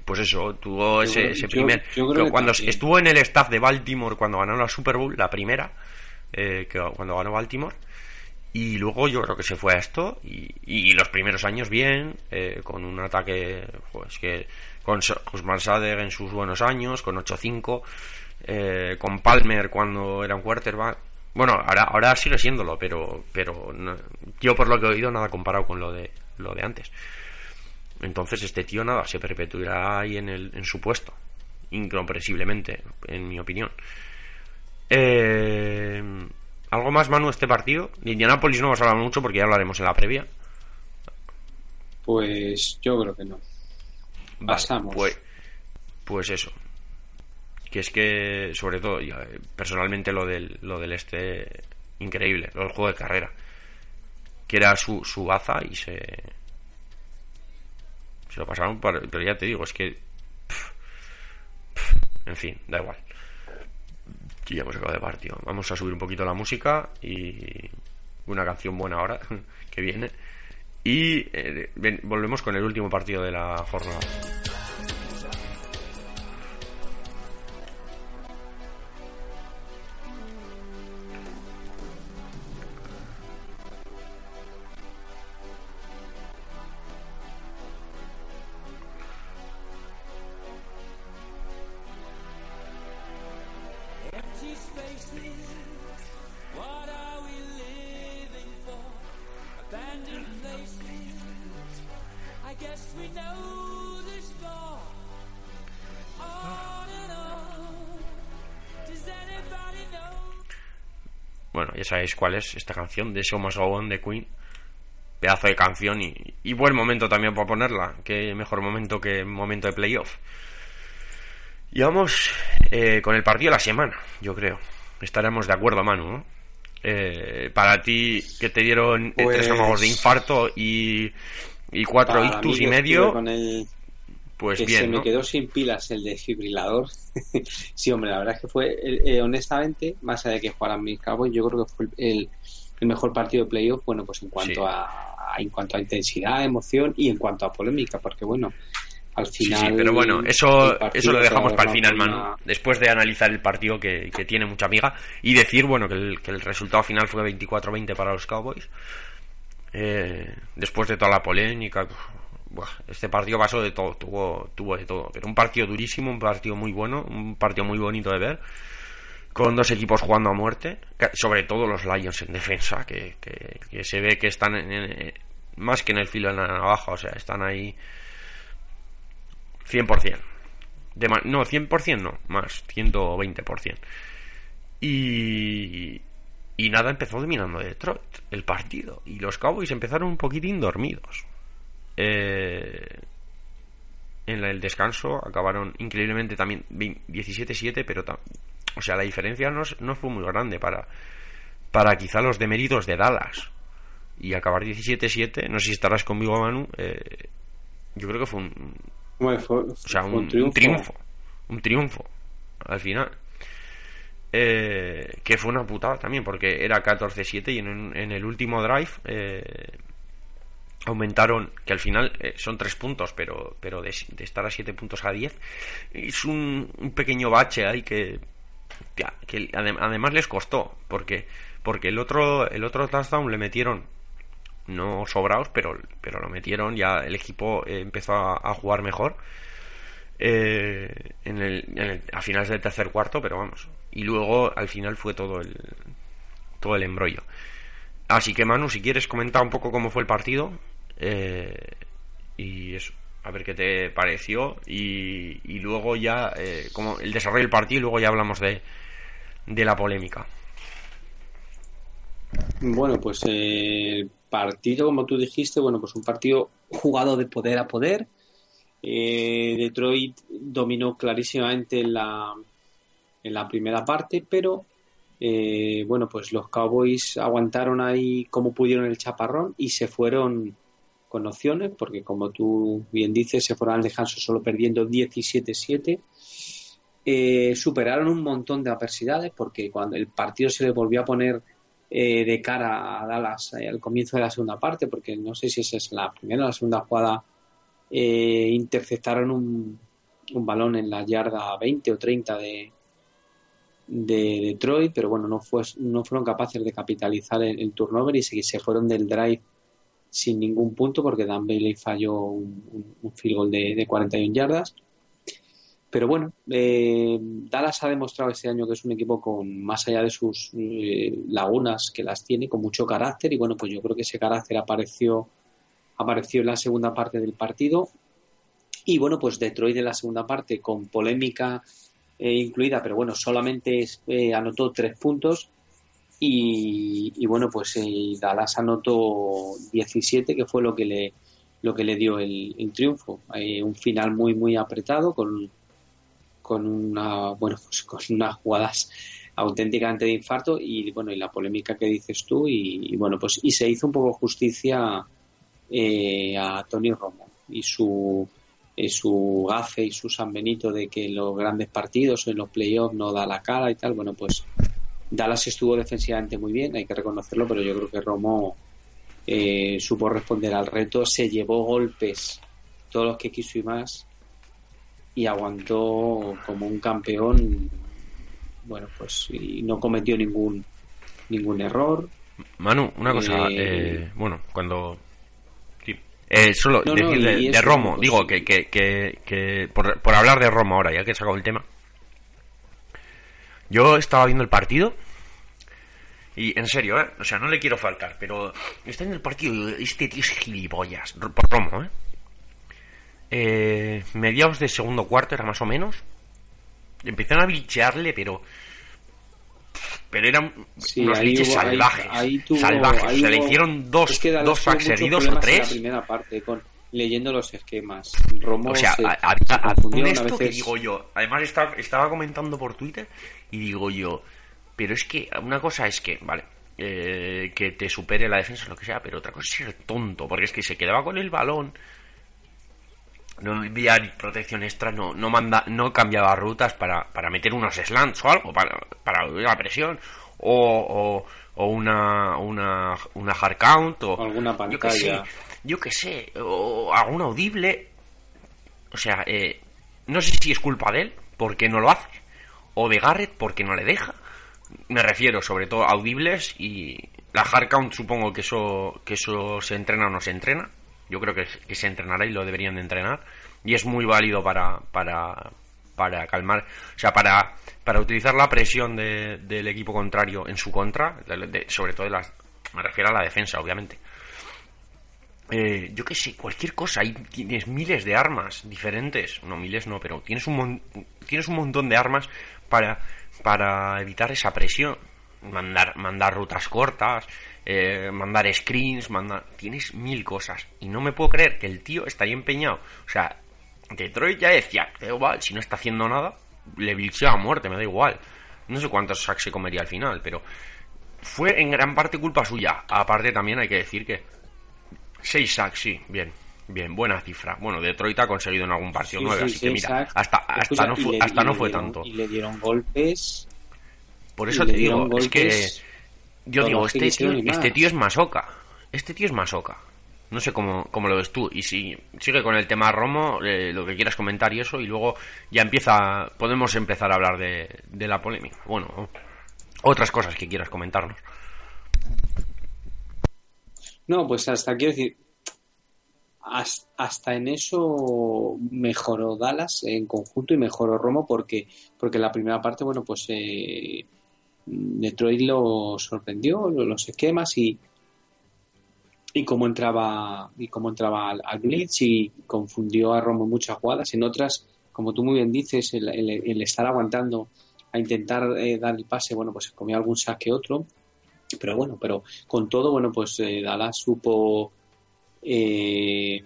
Pues eso, tuvo ese, ese primer... cuando estuvo en el staff de Baltimore cuando ganó la Super Bowl, la primera, eh, que, cuando ganó Baltimore, Y luego yo creo que se fue a esto y, los primeros años bien, eh, con un ataque pues que con Usman Sadegh en sus buenos años, con 8-5, eh, con Palmer cuando era un quarterback. Bueno, ahora, ahora sigue siéndolo, pero, pero yo por lo que he oído nada comparado con lo de, lo de antes. Entonces este tío nada, se perpetuará ahí en, el, en su puesto, incomprensiblemente, en mi opinión. Eh, ¿Algo más, Manu, este partido? De Indianapolis no hemos hablado mucho porque ya hablaremos en la previa. Pues yo creo que no. Pasamos. Pues, pues eso. Que es que, sobre todo, personalmente lo del, lo del este, increíble, lo del juego de carrera. Que era su, su baza y se. Se lo pasaron, pero ya te digo, es que. en fin, da igual y ya hemos acabado de partido. Vamos a subir un poquito la música y una canción buena ahora (laughs) que viene. Y eh, volvemos con el último partido de la jornada. Sabéis cuál es esta canción de Show Must Go On de Queen. Pedazo de canción y, buen momento también para ponerla. Qué mejor momento que momento de playoff. Y vamos eh, con el partido de la semana, yo creo. Estaremos de acuerdo, Manu. Eh, para ti, que te dieron tres pues amagos de infarto y, y cuatro ictus y medio. Pues que se me quedó sin pilas el desfibrilador. (laughs) sí, hombre, la verdad es que fue, eh, honestamente, más allá de que jugaran mis cabos, yo creo que fue el, mejor partido de playoff, bueno, pues en cuanto a, en cuanto a intensidad, emoción y en cuanto a polémica, porque bueno, al final. Sí, pero bueno, eso, eso lo dejamos para el final, Manu. Después de analizar el partido que, tiene mucha amiga y decir, bueno, que el, que el resultado final fue 24-20 para los Cowboys. Eh, después de toda la polémica, este partido pasó de todo, tuvo, tuvo de todo. Pero un partido durísimo, un partido muy bueno, un partido muy bonito de ver. Con dos equipos jugando a muerte, sobre todo los Lions en defensa, que, que, se ve que están en, más que en el filo de la navaja, o sea, están ahí 100%. De no, 100% no, más, 120%. Y, y nada, empezó dominando Detroit el partido. Y los Cowboys empezaron un poquitín dormidos. Eh, en el descanso acabaron increíblemente también 17-7, pero o sea, la diferencia no, no, fue muy grande para, para quizá los deméritos de Dallas. Y acabar 17-7, no sé si estarás conmigo, Manu, eh, yo creo que fue un, o sea, un, triunfo. un, triunfo. al final. Eh, que fue una putada también, porque era 14-7 y en, en, el último drive aumentaron, que al final eh, son tres puntos, pero, pero de, estar a siete puntos a diez, es un, pequeño bache ahí que, que además les costó, porque, porque el otro, el otro touchdown le metieron, no sobrados, pero, pero lo metieron, ya el equipo eh, empezó a, jugar mejor. Eh, en, el, a finales del tercer cuarto, pero vamos. Y luego al final fue todo el todo el embrollo. Así que Manu, si quieres comentar un poco cómo fue el partido, eh, y eso, a ver qué te pareció. Y, luego ya, eh, como el desarrollo del partido, y luego ya hablamos de, de la polémica. Bueno, pues el partido, como tú dijiste, bueno, pues un partido jugado de poder a poder. Eh, Detroit dominó clarísimamente en la, en la primera parte, pero bueno, pues los Cowboys aguantaron ahí como pudieron el chaparrón y se fueron con opciones, porque como tú bien dices, se fueron al descanso solo perdiendo 17-7. Eh, superaron un montón de adversidades porque cuando el partido se le volvió a poner eh, de cara a Dallas eh, al comienzo de la segunda parte, porque no sé si esa es la primera o la segunda jugada, interceptaron un, un, balón en la yarda 20 o 30 de, de Detroit, pero bueno, no, fue, no fueron capaces de capitalizar el, turnover y se, se, fueron del drive sin ningún punto porque Dan Bailey falló un, un field goal de, de 41 yardas. Pero bueno, eh, Dallas ha demostrado este año que es un equipo con, más allá de sus eh, lagunas que las tiene, con mucho carácter. Y bueno, pues yo creo que ese carácter apareció, apareció en la segunda parte del partido. Y bueno, pues Detroit en la segunda parte con polémica eh, incluida, pero bueno, solamente anotó tres puntos. Y, bueno, pues Dallas anotó 17, que fue lo que le, lo que le dio el, triunfo. un final muy, muy apretado con con una bueno pues con unas jugadas auténticamente de infarto y bueno y la polémica que dices tú y, bueno pues y se hizo un poco justicia eh, a Tony Romo y su eh, su gafe y su San Benito de que los grandes partidos en los playoffs no da la cara y tal bueno pues Dallas estuvo defensivamente muy bien hay que reconocerlo pero yo creo que Romo eh, supo responder al reto se llevó golpes todos los que quiso y más y aguantó como un campeón bueno pues y no cometió ningún ningún error. Manu una cosa eh, eh, bueno cuando eh, solo decir de, Romo pues digo que, que, que, por, por, hablar de Romo ahora ya que he sacado el tema yo estaba viendo el partido y en serio, ¿eh? O sea, no le quiero faltar, pero está en el partido este tío es gilipollas. Por Romo, ¿eh? eh, mediados de segundo cuarto era más o menos. Empezaron a bichearle, pero pero eran unos biches salvajes. salvajes. le hicieron dos, dos packs seguidos o tres. la primera parte, con, leyendo los esquemas. Romo o sea, a, esto que digo yo. Además, estaba, estaba comentando por Twitter y digo yo, pero es que una cosa es que, vale, eh, que te supere la defensa, lo que sea, pero otra cosa es ser tonto, porque es que se quedaba con el balón no ni protección extra, no, no, manda, no cambiaba rutas para, para meter unos slants o algo, para, para la presión, o, o, una, una, una hard count, o alguna pantalla. Yo que sé, sé, o algún audible. O sea, eh, no sé si es culpa de él, porque no lo hace, o de Garrett, porque no le deja. Me refiero sobre todo a audibles y la hard count, supongo que eso, que eso se entrena o no se entrena yo creo que, se entrenará y lo deberían de entrenar. Y es muy válido para, para, para calmar, o sea, para, para utilizar la presión del equipo contrario en su contra, sobre todo de las, me refiero a la defensa, obviamente. Eh, yo qué sé, cualquier cosa, ahí tienes miles de armas diferentes, no miles no, pero tienes un, tienes un montón de armas para, para evitar esa presión, mandar, mandar rutas cortas, eh, mandar screens, mandar... Tienes mil cosas. Y no me puedo creer que el tío está ahí empeñado. O sea, Detroit ya decía, igual, si no está haciendo nada, le bichea a muerte, me da igual. No sé cuántos sacks se comería al final, pero fue en gran parte culpa suya. Aparte también hay que decir que 6 sacks, sí, bien. Bien, buena cifra. Bueno, Detroit ha conseguido en algún partido nueve, así que mira, hasta, hasta, no, fue, hasta no fue tanto. Y le dieron golpes. Por eso te digo, es que yo digo, este tío, este tío es masoca. Este tío es masoca. No sé cómo, cómo lo ves tú. Y si sigue con el tema Romo, eh, lo que quieras comentar y eso, y luego ya empieza, podemos empezar a hablar de, de la polémica. Bueno, otras cosas que quieras comentarnos. No, pues hasta quiero decir, hasta en eso mejoró Dallas en conjunto y mejoró Romo porque porque la primera parte bueno pues eh, Detroit lo sorprendió, los esquemas y, y cómo entraba y cómo entraba al, blitz y confundió a Romo muchas jugadas. En otras, como tú muy bien dices, el, estar aguantando a intentar eh, dar el pase, bueno, pues comió algún saque otro. Pero bueno, pero con todo, bueno, pues eh, Dallas supo eh,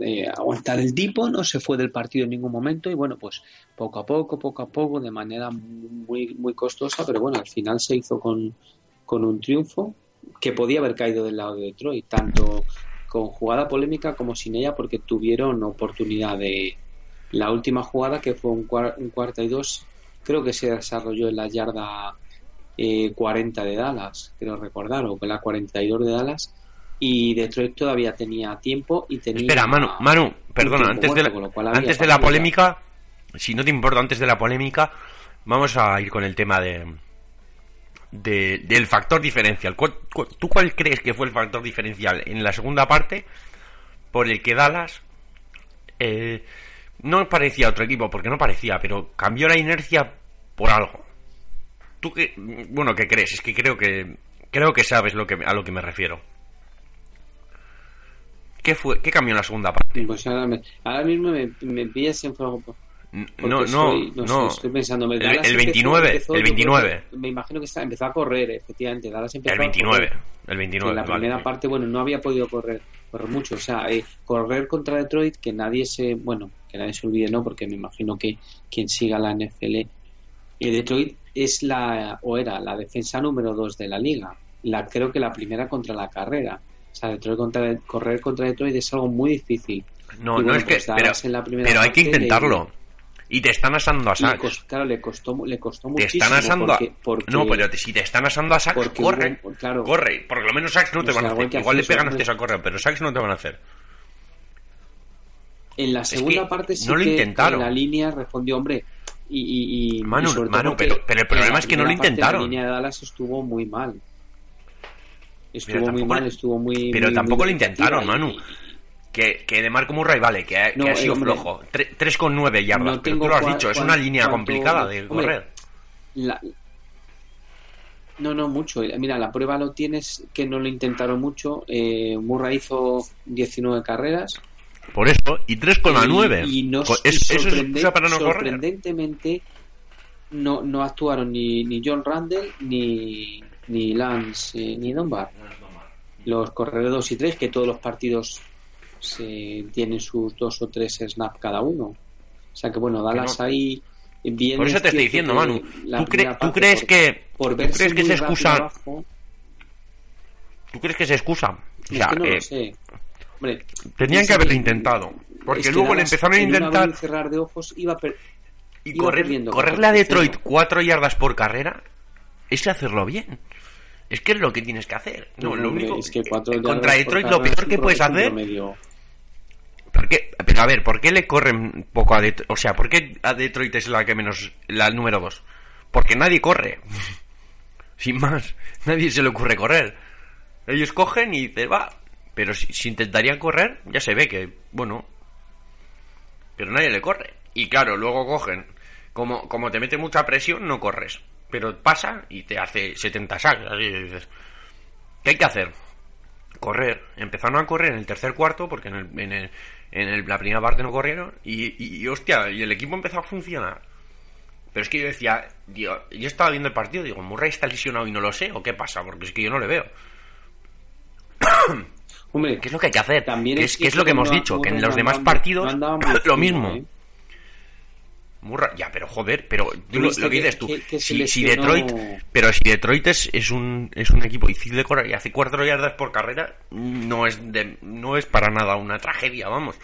eh, aguantar el tipo, no se fue del partido en ningún momento y bueno, pues poco a poco, poco a poco, de manera muy, muy costosa, pero bueno, al final se hizo con, con un triunfo que podía haber caído del lado de Detroit, tanto con jugada polémica como sin ella, porque tuvieron oportunidad de la última jugada, que fue un, un cuarta y dos, creo que se desarrolló en la yarda eh, 40 de Dallas, creo recordar, o que la 42 de Dallas, y Detroit todavía tenía tiempo y tenía... Espera, Manu, Manu, perdona, antes, de la, antes de la polémica, si no te importa, antes de la polémica, vamos a ir con el tema de, de del factor diferencial. ¿Cuál- cu- ¿Tú cuál crees que fue el factor diferencial en la segunda parte por el que Dallas eh, no parecía otro equipo, porque no parecía, pero cambió la inercia por algo? ¿Tú qué, bueno, qué crees? Es que creo que creo que sabes lo que a lo que me refiero. ¿Qué fue? ¿Qué cambió en la segunda parte? Pues ahora, me- ahora mismo me, me pillas en fuego. No, no, estoy- no. estoy pensando. El- el empezó- 29, empezó, el yo creo que- 29. Me imagino que está- empezó a correr, efectivamente. Dallas empezó El a 29. correr. El Que 29. en la vale. primera parte, bueno, no había podido correr, correr mucho. O sea, eh, correr contra Detroit, que nadie se, bueno, que nadie se olvide, ¿no? Porque me imagino que quien siga la NFL, eh, Detroit es la, o era la defensa número 2 de la liga. La, creo que la primera contra la carrera. O sea, Detroit contra, correr contra Detroit es algo muy difícil. No, Y no bueno, es que. pues Pero, la primera pero hay que le- intentarlo. Y te están asando a cos- claro, le costó, le costó Te muchísimo. están asando a. porque, porque- No, pero te- si te están asando a porque corre. hubo- claro. Corre. Por lo menos sacks no te O van a sea, hacer. igual que le pegan ustedes a correr, pero sacks no te van a hacer. En la segunda que parte sí no lo que intentaron. la línea respondió, hombre, y, y, y- Manu, y Manu, porque pero- pero el problema es que no lo intentaron. La línea de Dallas estuvo muy mal. Estuvo muy mal, estuvo muy. pero muy- tampoco muy lo intentaron, Manu. Que, que de Marco Murray vale, que ha, que No, ha sido eh, hombre. flojo. Tre- 3,9 yardas. No pero tú lo has dicho, es una línea cuánto- complicada de hombre, correr. la- No, no, mucho. Mira, la prueba lo tienes que no lo intentaron mucho. Eh, Murray hizo 19 carreras. Por eso, y 3,9. Y, y no, Co- y es- eso es para no correr. sorprendentemente no, no actuaron ni, ni John Randall ni, ni Lance eh, ni Dunbar. Los corredores 2 y 3, que todos los partidos se, tienen sus dos o tres snaps cada uno. O sea que bueno, Dallas no. ahí bien. Por eso es te estoy diciendo, Manu. ¿Tú, cre- tú crees por- que, por ¿tú crees que se rápido excusa? abajo, ¿Tú crees que se excusa? O es sea, que no eh, lo sé. Hombre, tenían es que haberlo intentado. Porque es que luego le empezaron a intentar y cerrar de ojos iba a per- y iba correr, perdiendo correrle a Detroit cero. 4 yardas por carrera es hacerlo bien. Es que es lo que tienes que hacer. No, lo hombre, único es que eh, contra Detroit lo peor que puedes hacer promedio. ¿Por qué? Pero a ver, ¿por qué le corren poco a Detroit? O sea, ¿por qué a Detroit es la que menos, la número 2? Porque nadie corre. (laughs) Sin más, nadie se le ocurre correr. Ellos cogen y dicen, va. Pero si, si intentarían correr, ya se ve que, bueno. Pero nadie le corre. Y claro, luego cogen. Como, como te mete mucha presión, no corres. Pero pasa y te hace 70 sacks. Así dices, ¿qué hay que hacer? correr. Empezaron a correr en el tercer cuarto, porque en, el, en, el- en el- la primera parte no corrieron, y, y, y, hostia, y el equipo empezó a funcionar. Pero es que yo decía, yo estaba viendo el partido, digo, Murray está lesionado y no lo sé, o qué pasa, porque es que yo no le veo. (coughs) Hombre, ¿Qué es lo que hay que hacer? también ¿Qué es es, qué es lo que hemos no- dicho? Que en los no demás partidos, (coughs) lo mismo. ¿eh? Murray, ya, pero joder, pero tú lo, lo que dices tú, que- que se si, Detroit, pero si Detroit es, es un es un equipo difícil de correr y hace cuatro yardas por carrera, no es de, no es para nada una tragedia, vamos.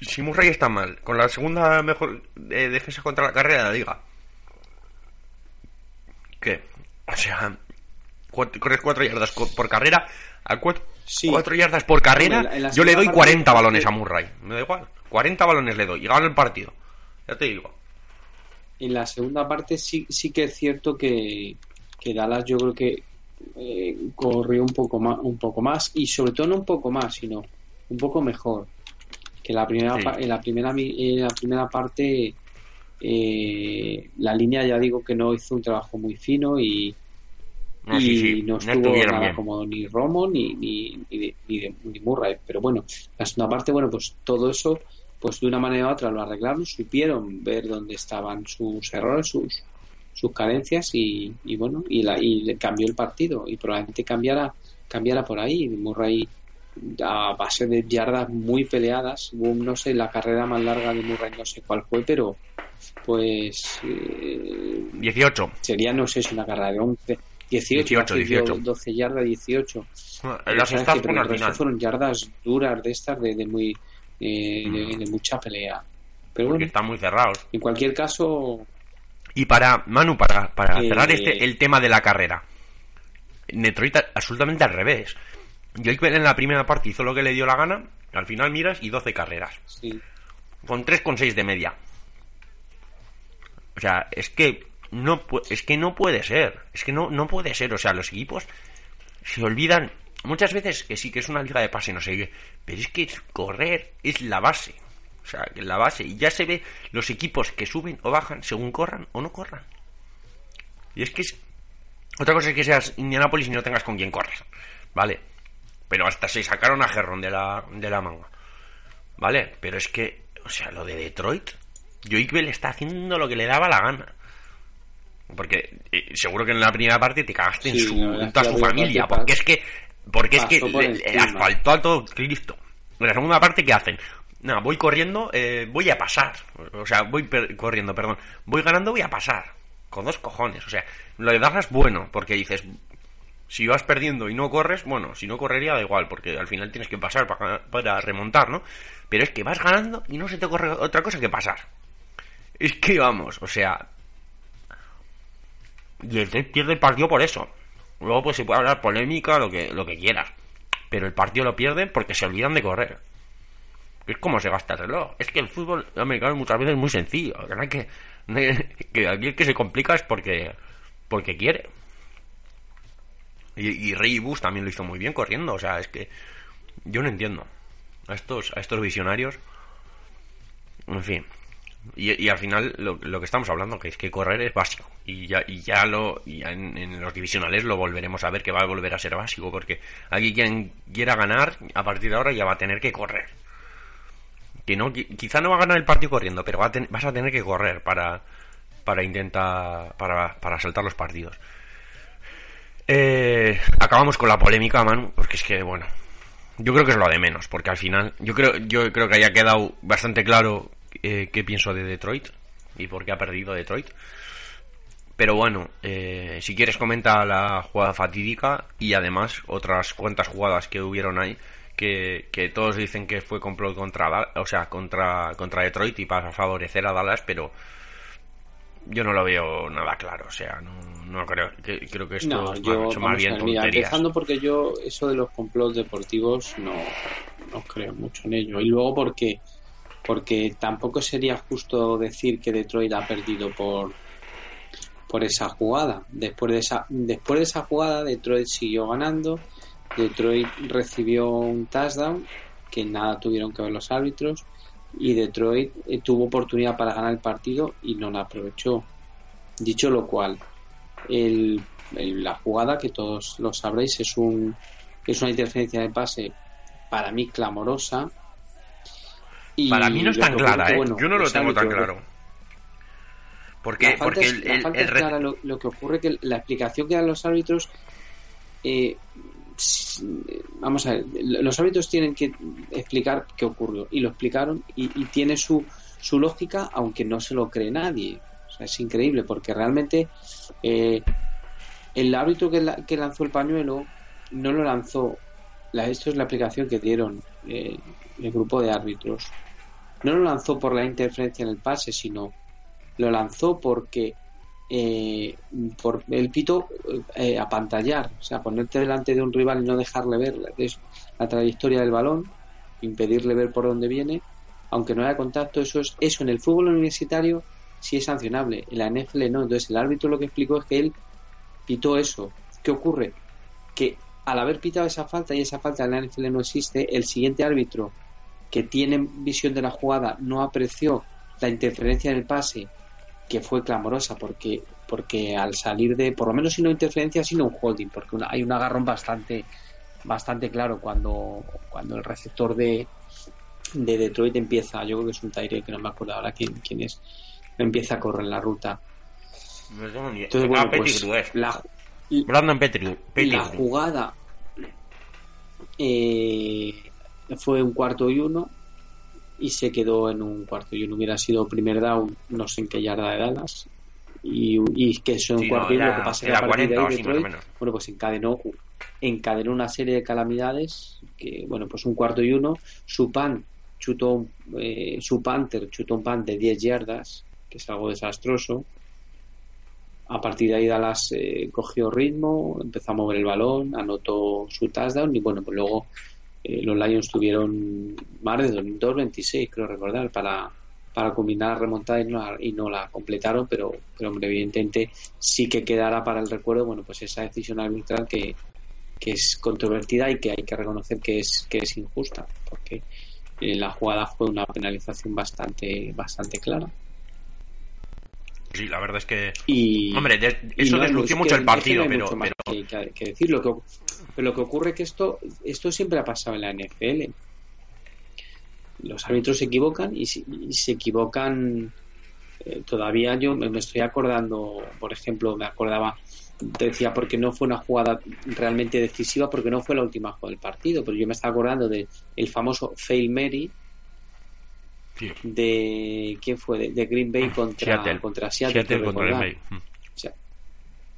Si Murray está mal, con la segunda mejor eh, defensa contra la carrera de la liga, ¿qué? O sea, corres cuatro yardas por carrera, a cuatro, Sí. cuatro yardas por carrera, Hombre, en la yo le doy segunda 40 parte- balones a Murray, me da igual, 40 balones le doy y gano el partido, ya te digo. en la segunda parte sí, sí que es cierto que, que Dallas yo creo que eh, corrió un poco más un poco más y sobre todo no un poco más sino un poco mejor que la primera Sí. en la primera en la primera parte eh, la línea ya digo que no hizo un trabajo muy fino y, No, y sí, sí, no no estuvo nada como ni Romo ni ni, ni, ni Murray pero bueno la segunda parte bueno pues todo eso pues de una manera u otra lo arreglaron supieron ver dónde estaban sus errores sus sus carencias y, y bueno y, la, y le cambió el partido y probablemente cambiara cambiara por ahí Murray a base de yardas muy peleadas no sé la carrera más larga de Murray no sé cuál fue pero pues eh, 18. sería no sé si una carrera de 11 18, 18, hace 18. 12 yardas 18 Eh, Las fueron yardas duras de estas de, de muy eh, de, de mucha pelea pero Porque bueno están muy cerrados. en cualquier caso Y para, Manu, para, para Eh, cerrar este, el tema de la carrera. Detroit absolutamente al revés. Bell en la primera parte hizo lo que le dio la gana. Al final miras y 12 carreras. sí Con 3,6 de media. O sea, es que no es que no puede ser, es que no no puede ser, o sea, los equipos se olvidan muchas veces que sí que es una liga de pase, no sé qué, pero es que correr es la base. O sea, la base. Y ya se ve los equipos que suben o bajan según corran o no corran. Y es que es... Otra cosa es que seas Indianapolis y no tengas con quién correr. ¿Vale? Pero hasta se sacaron a Gerron de la, de la manga. ¿Vale? Pero es que, o sea, lo de Detroit, Joik Bell está haciendo lo que le daba la gana. Porque eh, seguro que en la primera parte te cagaste en, su, toda su familia. Porque es que, porque es que le, asfaltó a todo Cristo. En la segunda parte, ¿qué hacen? No, voy corriendo, eh, voy a pasar. O sea, voy corriendo, perdón. Voy ganando, voy a pasar. Con dos cojones. O sea, lo de Dallas es bueno, porque dices, si vas perdiendo y no corres, bueno, si no correría da igual, porque al final tienes que pasar para, para remontar, ¿no? Pero es que vas ganando y no se te ocurre otra cosa que pasar. Es que vamos, o sea... Y el pierde el partido por eso. Luego pues se puede hablar polémica, lo que, lo que quieras. Pero el partido lo pierden porque se olvidan de correr es como se gasta el reloj. Es que el fútbol americano muchas veces es muy sencillo. No hay que, (laughs) que aquí el que se complica es porque, porque quiere. Y, y también lo hizo muy bien corriendo. O sea, es que yo no entiendo a estos, a estos visionarios. En fin. Y, al final lo, que estamos hablando, que es que correr es básico. Y ya, y ya lo y en, en, los divisionales lo volveremos a ver que va a volver a ser básico. Porque aquí quien quiera ganar, a partir de ahora ya va a tener que correr que no quizá no va a ganar el partido corriendo, pero vas a tener que correr para para intentar para, para saltar los partidos. Eh, acabamos con la polémica, Manu, porque es que bueno, yo creo que es lo de menos, porque al final yo creo yo creo que haya quedado bastante claro eh, qué pienso de Detroit y por qué ha perdido Detroit. Pero bueno, eh, si quieres comenta la jugada fatídica y además otras cuantas jugadas que hubieron ahí que, todos dicen que fue complot contra o sea contra contra Detroit y para favorecer a Dallas pero yo no lo veo nada claro o sea no, creo que creo que esto es mucho más bien mira, empezando porque yo eso de los complots deportivos no, no creo mucho en ello y luego porque porque tampoco sería justo decir que Detroit ha perdido por por esa jugada después de esa después de esa jugada Detroit siguió ganando Detroit recibió un touchdown que nada tuvieron que ver los árbitros y Detroit eh, tuvo oportunidad para ganar el partido y no la aprovechó. Dicho lo cual, el, la jugada que todos lo sabréis es un es una interferencia de pase para mí clamorosa. Y para mí no es tan clara, ¿eh? yo no lo tengo tan claro. Porque, porque el, lo, que ocurre que la explicación que dan los árbitros eh, vamos a ver, los árbitros tienen que explicar qué ocurrió y lo explicaron y, tiene su, su lógica aunque no se lo cree nadie. O sea, es increíble porque realmente eh, el árbitro que, lanzó el pañuelo no lo lanzó, la, esto es la explicación que dieron eh, el grupo de árbitros, no lo lanzó por la interferencia en el pase, sino lo lanzó porque eh, por el pito eh, apantallar, o sea, ponerte delante de un rival y no dejarle ver la, trayectoria del balón, impedirle ver por dónde viene, aunque no haya contacto, eso es eso en el fútbol universitario sí es sancionable, en la NFL no, entonces el árbitro lo que explicó es que él pitó eso. ¿Qué ocurre? Que al haber pitado esa falta y esa falta en la NFL no existe, el siguiente árbitro que tiene visión de la jugada no apreció la interferencia en el pase que fue clamorosa porque porque al salir de por lo menos si no interferencia sino un holding porque hay un agarrón bastante bastante claro cuando cuando el receptor de de Detroit empieza yo creo que es un Tyre que no me acuerdo ahora quién, quién es empieza a correr la ruta. Entonces bueno pues la, Brandon Petri, la jugada eh, fue un cuarto y uno y se quedó en un cuarto y uno. Hubiera sido primer down no sé en qué yarda de Dallas y, y que eso en un cuarto y uno que pasa a partir de ahí bueno pues encadenó encadenó una serie de calamidades que bueno pues un cuarto y uno. Su pan chutó eh, su Panther chutó un pan de 10 yardas que es algo desastroso. A partir de ahí Dallas eh, cogió ritmo empezó a mover el balón anotó su touchdown y bueno pues luego eh, los Lions tuvieron más de 2.26, creo recordar, para, para culminar la remontada y no la, y no la completaron, pero, pero hombre, evidentemente sí que quedará para el recuerdo, bueno, pues esa decisión arbitral que, que es controvertida y que hay que reconocer que es, que es injusta, porque eh, la jugada fue una penalización bastante, bastante clara. Sí, la verdad es que. Y, Hombre, de- eso no, deslució es mucho que- el partido, pero. mucho pero- que, que- que decir. Lo que, pero lo que ocurre es que esto, esto siempre ha pasado en la NFL. Los árbitros se equivocan y, si- y se equivocan. eh, todavía yo me me estoy acordando, por ejemplo, me acordaba, decía porque no fue una jugada realmente decisiva, porque no fue la última jugada del partido, pero yo me estaba acordando del el famoso Fail Mary De quién fue de, de Green Bay contra Seattle. contra Seattle, Seattle contra. Bay. Mm. O sea,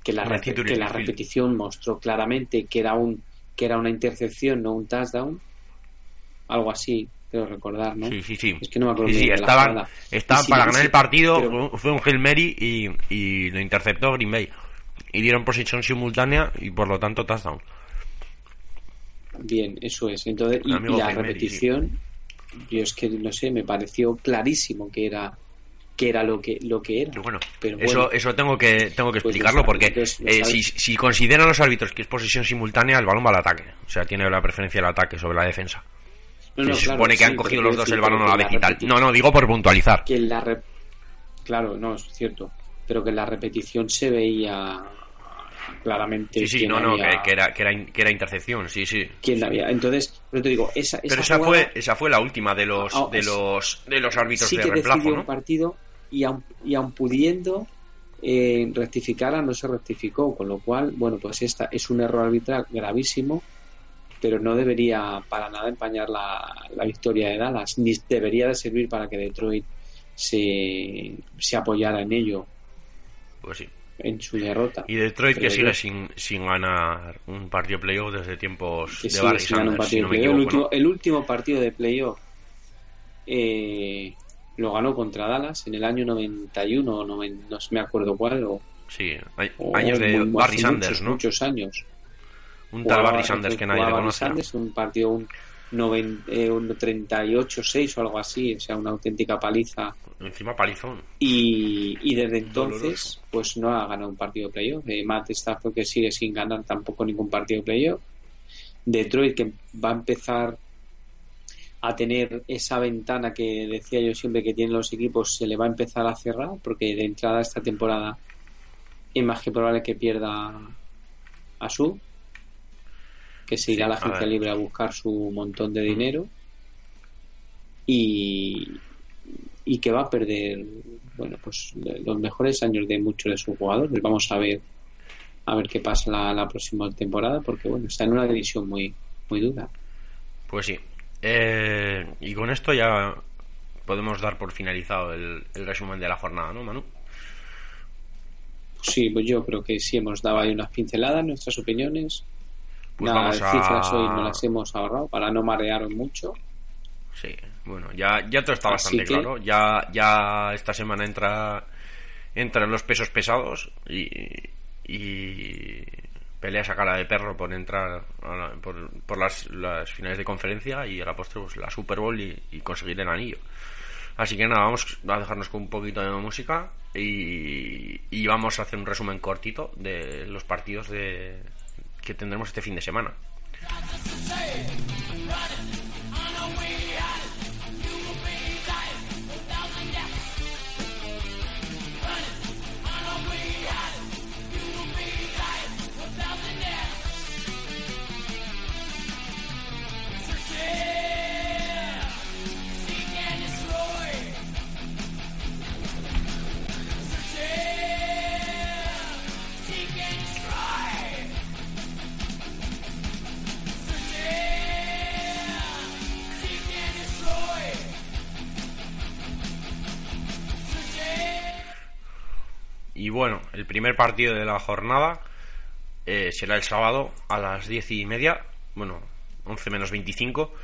que la, que repetición mostró claramente que era un que era una intercepción, no un touchdown, algo así, creo recordar, ¿no? Sí, sí, sí. Es que no me acuerdo Sí, sí, la estaban, para ganar el partido, pero- fue- un Hail Mary y, y lo interceptó Green Bay. Y dieron posición simultánea y por lo tanto touchdown. Bien, eso es. Entonces, y, la Mary, repetición, yo es que no sé, me pareció clarísimo que era que era lo que lo que era. Pero bueno, Pero eso, bueno. eso tengo que tengo que Pues explicarlo porque eh, si, si consideran los árbitros que es posesión simultánea, el balón va al ataque. O sea, tiene la preferencia del ataque sobre la defensa. No, Se claro, supone que sí, han cogido los dos el balón a la vez y tal. No, no, digo por puntualizar. que la claro, no, es cierto, pero que en la repetición se veía claramente Sí, sí, quién no, no, que, que era, que, era, in- que era intercepción, sí, sí. quién había. Entonces, pero te digo, esa, Pero esa jugada fue, esa fue la última de los, Ah, de los, de los árbitros sí de que reemplazo, decidió un partido y aun, y aun pudiendo eh, rectificara, no se rectificó, con lo cual, bueno, pues esta es un error arbitral gravísimo, pero no debería para nada empañar la, la victoria de Dallas, ni debería de servir para que Detroit se, se apoyara en ello, Pues sí. En su derrota. Y Detroit que sigue sin, sin ganar un partido playoff desde tiempos que de Barry Sanders, si no me el, último, el último partido de playoff eh, lo ganó contra Dallas en el año 91 o noven- no me acuerdo cuál o, ¿no? Sí, hay- o años de muy- Barry Sanders, muchos, ¿no? muchos años Un tal Barry Sanders que nadie le conoce. Sanders, un partido un, eh, un 38-6 o algo así o sea una auténtica paliza Encima palizón. y, y desde entonces Doloroso. pues no ha ganado un partido de playoff. Eh, Matt Stafford que sigue sin ganar tampoco ningún partido de playoff. Detroit que va a empezar a tener esa ventana que decía yo siempre que tienen los equipos se le va a empezar a cerrar porque de entrada esta temporada es más que probable que pierda a su que se irá Sí, a la agencia libre a buscar su montón de dinero. Y, y que va a perder bueno pues los mejores años de muchos de sus jugadores vamos a ver a ver qué pasa la, la próxima temporada porque bueno está en una división muy muy dura Pues sí. Eh, y con esto ya podemos dar por finalizado el, el resumen de la jornada, ¿no, Manu? sí pues yo creo que sí hemos dado ahí unas pinceladas nuestras opiniones Pues las a... cifras hoy no las hemos ahorrado para no marearos mucho Sí, bueno, ya, ya todo está Así bastante que- claro. Ya, ya esta semana entra entran los pesos pesados y, y peleas a cara de perro por entrar a la- por, por las, las finales de conferencia y a la postre pues, la Super Bowl y, y conseguir el anillo. Así que nada, vamos a dejarnos con un poquito de música y, y vamos a hacer un resumen cortito de los partidos de que tendremos este fin de semana. Y bueno, el primer partido de la jornada eh, será el sábado a las diez y media, bueno, 11 menos 25,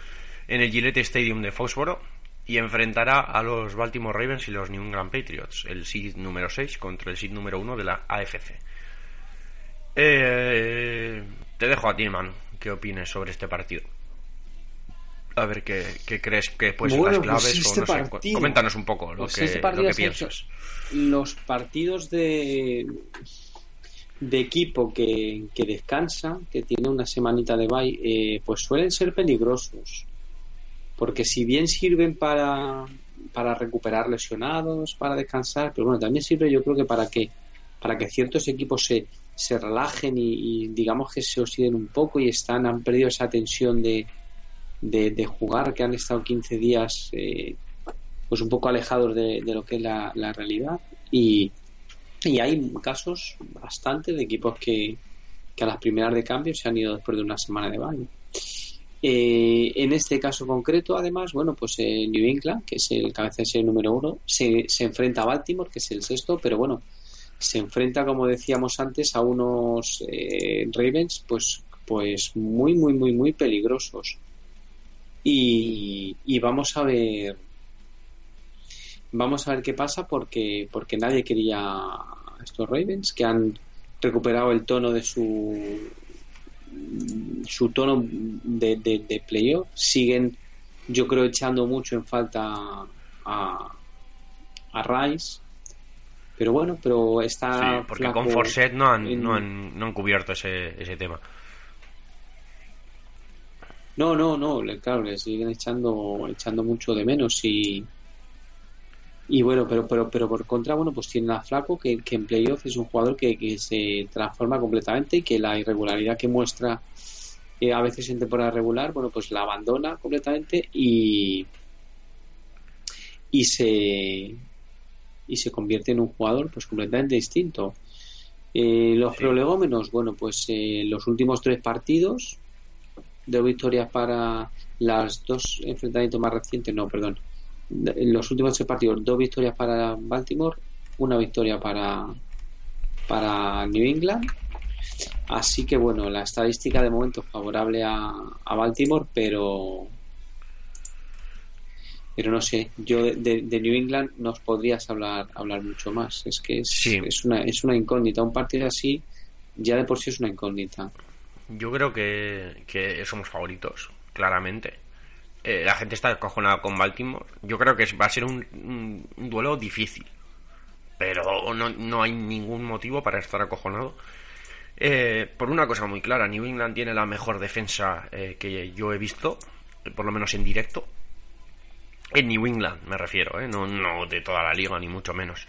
en el Gillette Stadium de Foxboro y enfrentará a los Baltimore Ravens y los New England Patriots, el seed número 6 contra el seed número 1 de la AFC. Eh, te dejo a ti, Manu, qué opines sobre este partido. A ver qué, crees que pueden ser las pues claves o no sé, coméntanos un poco lo, pues que, este lo que piensas. Los partidos de de equipo que, que descansa, que tiene una semanita de bye, eh, pues suelen ser peligrosos. Porque si bien sirven para, para recuperar lesionados, para descansar, pero bueno, también sirve yo creo que para que, para que ciertos equipos se, se relajen y, digamos que se oxiden un poco y están, han perdido esa tensión de, de, jugar, que han estado 15 días eh, pues un poco alejados de, de lo que es la, la realidad. Y, y hay casos bastante de equipos que, a las primeras de cambio se han ido después de una semana de baño. Eh, en este caso concreto, además, bueno, pues eh, New England, que es el cabeza de serie número uno, se, se, enfrenta a Baltimore, que es el sexto, pero bueno, se enfrenta, como decíamos antes, a unos eh, Ravens, pues, pues muy, muy, muy, muy peligrosos. Y, y vamos a ver Vamos a ver qué pasa porque, porque nadie quería a estos Ravens que han recuperado el tono de su su tono de, de, playoff. Siguen, yo creo, echando mucho en falta a, a Rice. Pero bueno, pero está. Sí, porque con Forset no han, no, han, no han cubierto ese, ese tema. No, no, no, claro, le siguen echando, echando mucho de menos y, y bueno, pero, pero, pero por contra, bueno, pues tiene a Flaco, que, que en playoff es un jugador que, que, se transforma completamente y que la irregularidad que muestra eh, a veces en temporada regular, bueno, pues la abandona completamente y, y se y se convierte en un jugador pues completamente distinto. Eh, los prolegómenos, bueno, pues eh, los últimos tres partidos, de victorias para las dos enfrentamientos más recientes, no, perdón, en los últimos tres partidos, dos victorias para Baltimore, una victoria para, para New England. Así que bueno, la estadística de momento es favorable a, a Baltimore, pero pero no sé, yo de, New England nos podrías hablar hablar mucho más. Es que es, es, una, es una incógnita. Un partido así ya de por sí es una incógnita. Yo creo que, que somos favoritos, claramente. Eh, la gente está acojonada con Baltimore. Yo creo que va a ser un, duelo difícil. Pero no, hay ningún motivo para estar acojonado. Eh, por una cosa muy clara, New England tiene la mejor defensa eh, que yo he visto, por lo menos en directo. En New England me refiero, no, no de toda la liga, ni mucho menos.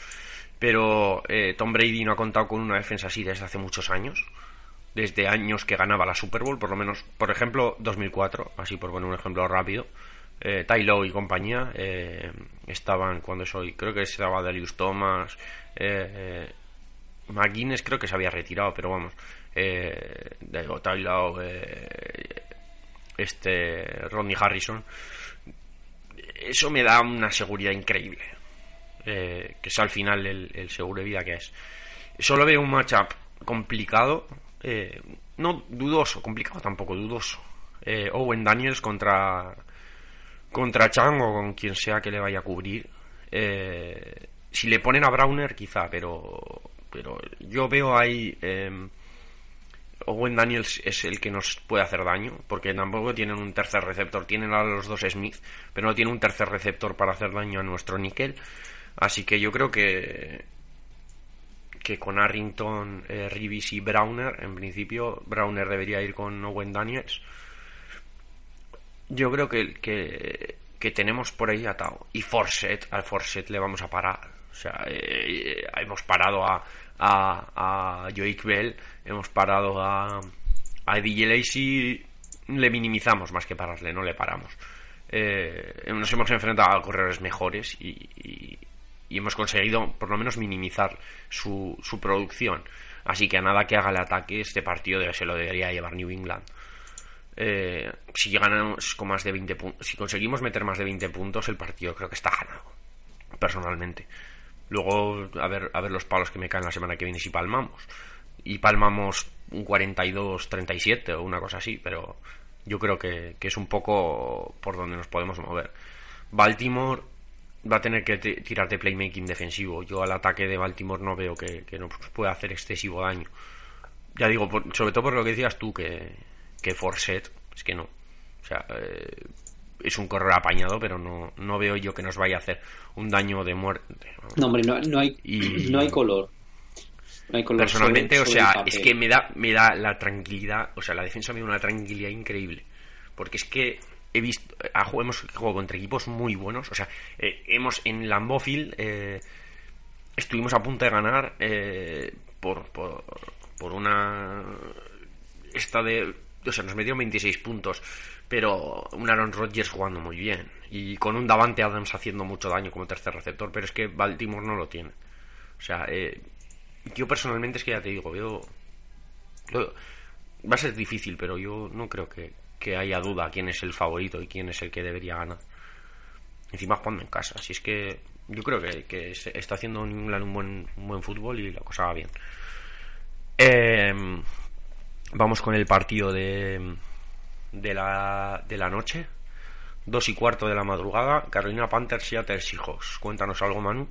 Pero Tom Brady no ha contado con una defensa así desde hace muchos años desde años que ganaba la Super Bowl, por lo menos, por ejemplo, 2004, así por poner un ejemplo rápido. Eh, y compañía eh, estaban cuando soy, creo que estaba Delius Thomas, eh, eh McGuinness creo que se había retirado, pero vamos, eh, Ty eh, este Rodney Harrison, eso me da una seguridad increíble, que es al final el, el seguro de vida que es. Solo veo un matchup complicado eh, no dudoso, complicado tampoco, dudoso. Eh, Owen Daniels contra contra Chang o con quien sea que le vaya a cubrir. Eh, si le ponen a Browner, quizá, pero pero yo veo ahí em, Owen Daniels es el que nos puede hacer daño, porque tampoco tienen un tercer receptor, tienen a los dos Smith, pero no tiene un tercer receptor para hacer daño a nuestro níquel. Así que yo creo que que con Arrington, eh, y Browner, en principio Browner debería ir con Owen Daniels. Yo creo que, que, tenemos por ahí atado. Y Forset, al Forset le vamos a parar. O sea, eh, hemos parado a, a, a Joik Bell, hemos parado a, a DJ Lacey, le minimizamos más que pararle, no le paramos. Eh, nos hemos enfrentado a corredores mejores y hemos conseguido por lo menos minimizar su, su producción. Así que a nada que haga el ataque, este partido se lo debería llevar New England. Eh, si ganamos con más de 20 puntos, si conseguimos meter más de 20 puntos, el partido creo que está ganado, personalmente. Luego, a ver, a ver los palos que me caen la semana que viene si palmamos. Y palmamos un 42-37 o una cosa así, pero yo creo que, que es un poco por donde nos podemos mover. Baltimore va a tener que tirar de playmaking defensivo. Yo al ataque de Baltimore no veo que, que nos pueda hacer excesivo daño. Ya digo, sobre todo por lo que decías tú, que, que Forset, es que no. O sea, eh, es un corredor apañado, pero no, no veo yo que nos vaya a hacer un daño de muerte. No, hombre, no, no hay, no hay color. No hay color Personalmente, o sea, es que me da, me da la tranquilidad, o sea, la defensa me da una tranquilidad increíble. Porque es que he visto, hemos jugado contra equipos muy buenos, o sea, eh, hemos en Lambeau eh, estuvimos a punto de ganar eh, por, por, por una esta de o sea, nos metió 26 puntos, pero un Aaron Rodgers jugando muy bien y con un Davante Adams haciendo mucho daño como tercer receptor, pero es que Baltimore no lo tiene. O sea, eh, yo personalmente es que ya te digo, veo, va a ser difícil, pero yo no creo que, que haya duda quién es el favorito y quién es el que debería ganar. Encima jugando en casa, así es que yo creo que, que está haciendo un, un, buen, un buen fútbol y la cosa va bien. Eh, Vamos con el partido de, de, la, de la noche. Dos y cuarto de la madrugada. Carolina Panthers, Seattle Hijos. Cuéntanos algo, Manu.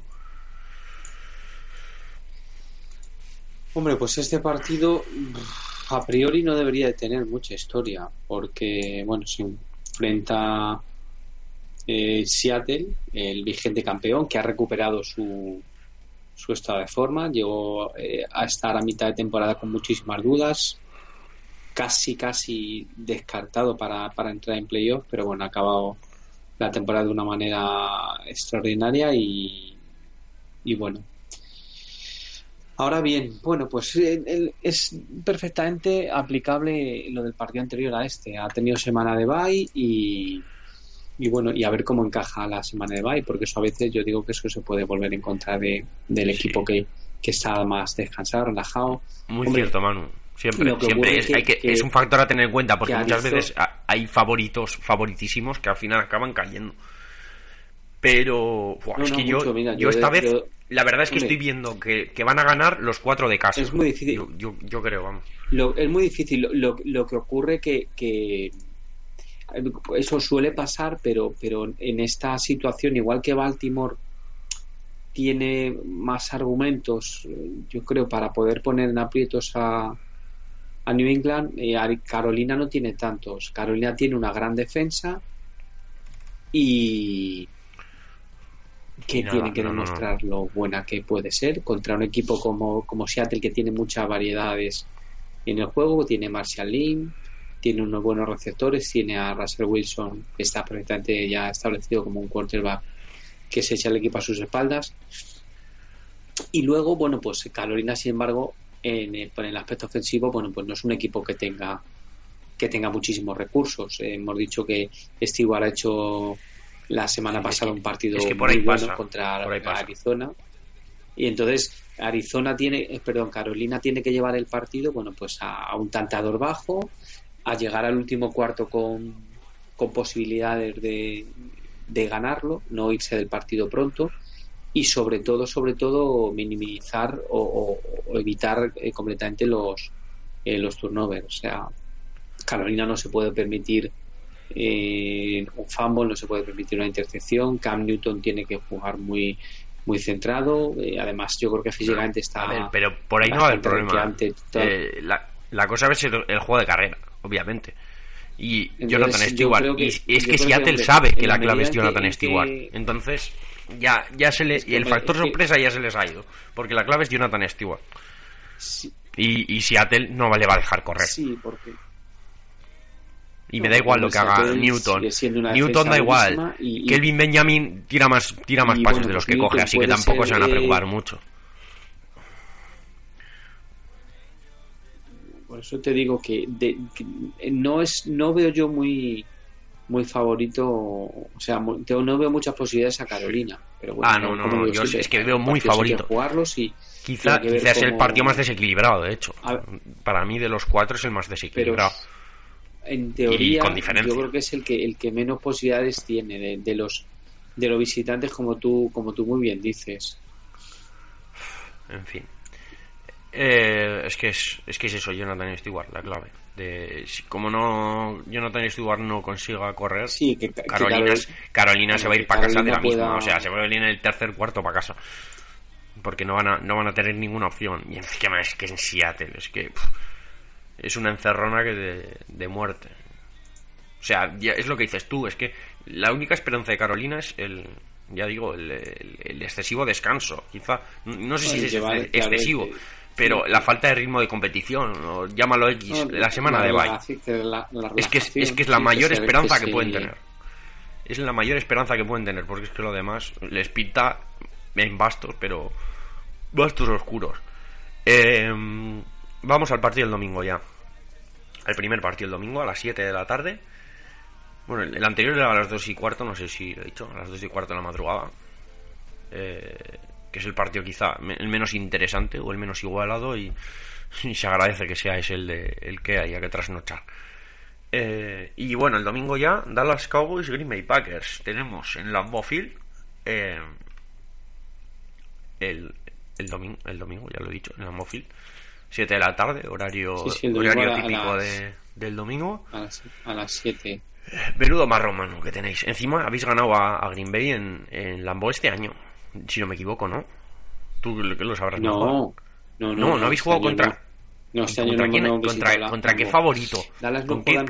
Hombre, pues este partido a priori no debería de tener mucha historia, porque, bueno, se enfrenta eh, Seattle, el vigente campeón, que ha recuperado su, su estado de forma, llegó eh, a estar a mitad de temporada con muchísimas dudas, casi, casi descartado para, para entrar en playoff, pero bueno, ha acabado la temporada de una manera extraordinaria y, y bueno. Ahora bien, bueno, pues eh, es perfectamente aplicable lo del partido anterior a este. Ha tenido semana de bye y, y bueno, y a ver cómo encaja la semana de bye, porque eso a veces yo digo que eso se puede volver en contra de, del equipo que, que está más descansado, relajado. Muy cierto, Manu. Siempre, siempre es, hay que, es un factor a tener en cuenta porque muchas veces hay favoritos favoritísimos que al final acaban cayendo. Pero es que yo, yo, esta vez, la verdad es que estoy viendo que, van a ganar los cuatro de casa. Es muy difícil. Yo, yo, creo, vamos. es muy difícil. Lo, lo, que ocurre que, que eso suele pasar, pero, pero en esta situación, igual que Baltimore tiene más argumentos, yo creo, para poder poner en aprietos a, a New England, eh, Carolina no tiene tantos. Carolina tiene una gran defensa y que tiene que demostrar lo buena que puede ser contra un equipo como, como Seattle que tiene muchas variedades en el juego, tiene Marshall Lynn, tiene unos buenos receptores, tiene a Russell Wilson que está perfectamente ya establecido como un quarterback que se echa el equipo a sus espaldas. Y luego, bueno, pues Carolina, sin embargo, en el, aspecto ofensivo, bueno, pues no es un equipo que tenga que tenga muchísimos recursos. Hemos dicho que Stewart ha hecho la semana pasada un partido muy bueno contra Arizona. Y entonces Arizona tiene, eh, perdón, Carolina tiene que llevar el partido, bueno, pues a, un tanteador bajo, a llegar al último cuarto con, con posibilidades de, de ganarlo, no irse del partido pronto y sobre todo, sobre todo, minimizar o, evitar eh, completamente los, eh, los turnovers. O sea, Carolina no se puede permitir eh, un fumble, no se puede permitir una intercepción. Cam Newton tiene que jugar muy muy centrado. además, yo creo que físicamente está. pero por ahí no va el problema. la, la, cosa es el, el juego de carrera, obviamente y Jonathan Stewart. y es que Seattle sabe que la clave es Jonathan Stewart. Entonces, ya, ya se le, y el factor sorpresa ya se les ha ido, porque la clave es Jonathan Stewart. Y, y Seattle no le va a dejar correr. Sí, porque... Y me da igual lo que haga Newton. Newton da igual. Kelvin Benjamin tira más, tira más pases de los que coge, así que tampoco se van a preocupar mucho. Por eso te digo que, no es no veo yo muy muy favorito, o sea, no veo muchas posibilidades a Carolina. Pero bueno, ah, no, no, yo es que veo muy favorito. jugarlos y, Quizá, quizás es el partido más desequilibrado, de hecho. Para mí, de los cuatro, es el más desequilibrado. En teoría, yo creo que es el que el que menos posibilidades tiene de, los de los visitantes, como tú como tú muy bien dices. En fin. Eh, es que es, es que es eso, Jonathan Stewart, la clave como no Jonathan Stewart no consiga correr, Carolina, Carolina se va a ir para casa de la misma, o sea, se va a ir en el tercer cuarto para casa. Porque no van a, no van a tener ninguna opción. Y encima es que en Seattle, es que es una encerrona que de, muerte. O sea, es lo que dices tú, es que la única esperanza de Carolina es el, ya digo, el, excesivo descanso. Quizá, no sé si es excesivo, pero la falta de ritmo de competición, o llámalo X, la semana de bye. es, que es, es, que es la mayor esperanza que, pueden tener. Es la mayor esperanza que pueden tener, porque es que lo demás les pinta en bastos, pero bastos oscuros. Eh, vamos al partido del domingo ya. El primer partido el domingo a las 7 de la tarde. Bueno, el anterior era a las 2 y cuarto, no sé si lo he dicho, a las 2 y cuarto de la madrugada. Eh, que es el partido quizá el menos interesante o el menos igualado (laughs) y, se agradece que sea ese el, de, el que haya que trasnochar. Eh, y bueno, el domingo ya, Dallas Cowboys, Green Bay Packers. Tenemos en Lambeau Field eh, el, el, domingo, el domingo, ya lo he dicho, en Lambeau Field. 7 de la tarde, horario, horario típico de, del domingo. A las, 7. Menudo marrón, mano, que tenéis. Encima habéis ganado a, Green Bay en, en Lambeau este año. Si no me equivoco, ¿no? Tú lo sabrás no, No, no, no, habéis jugado contra. No, este ¿Contra, quién, contra, contra qué favorito?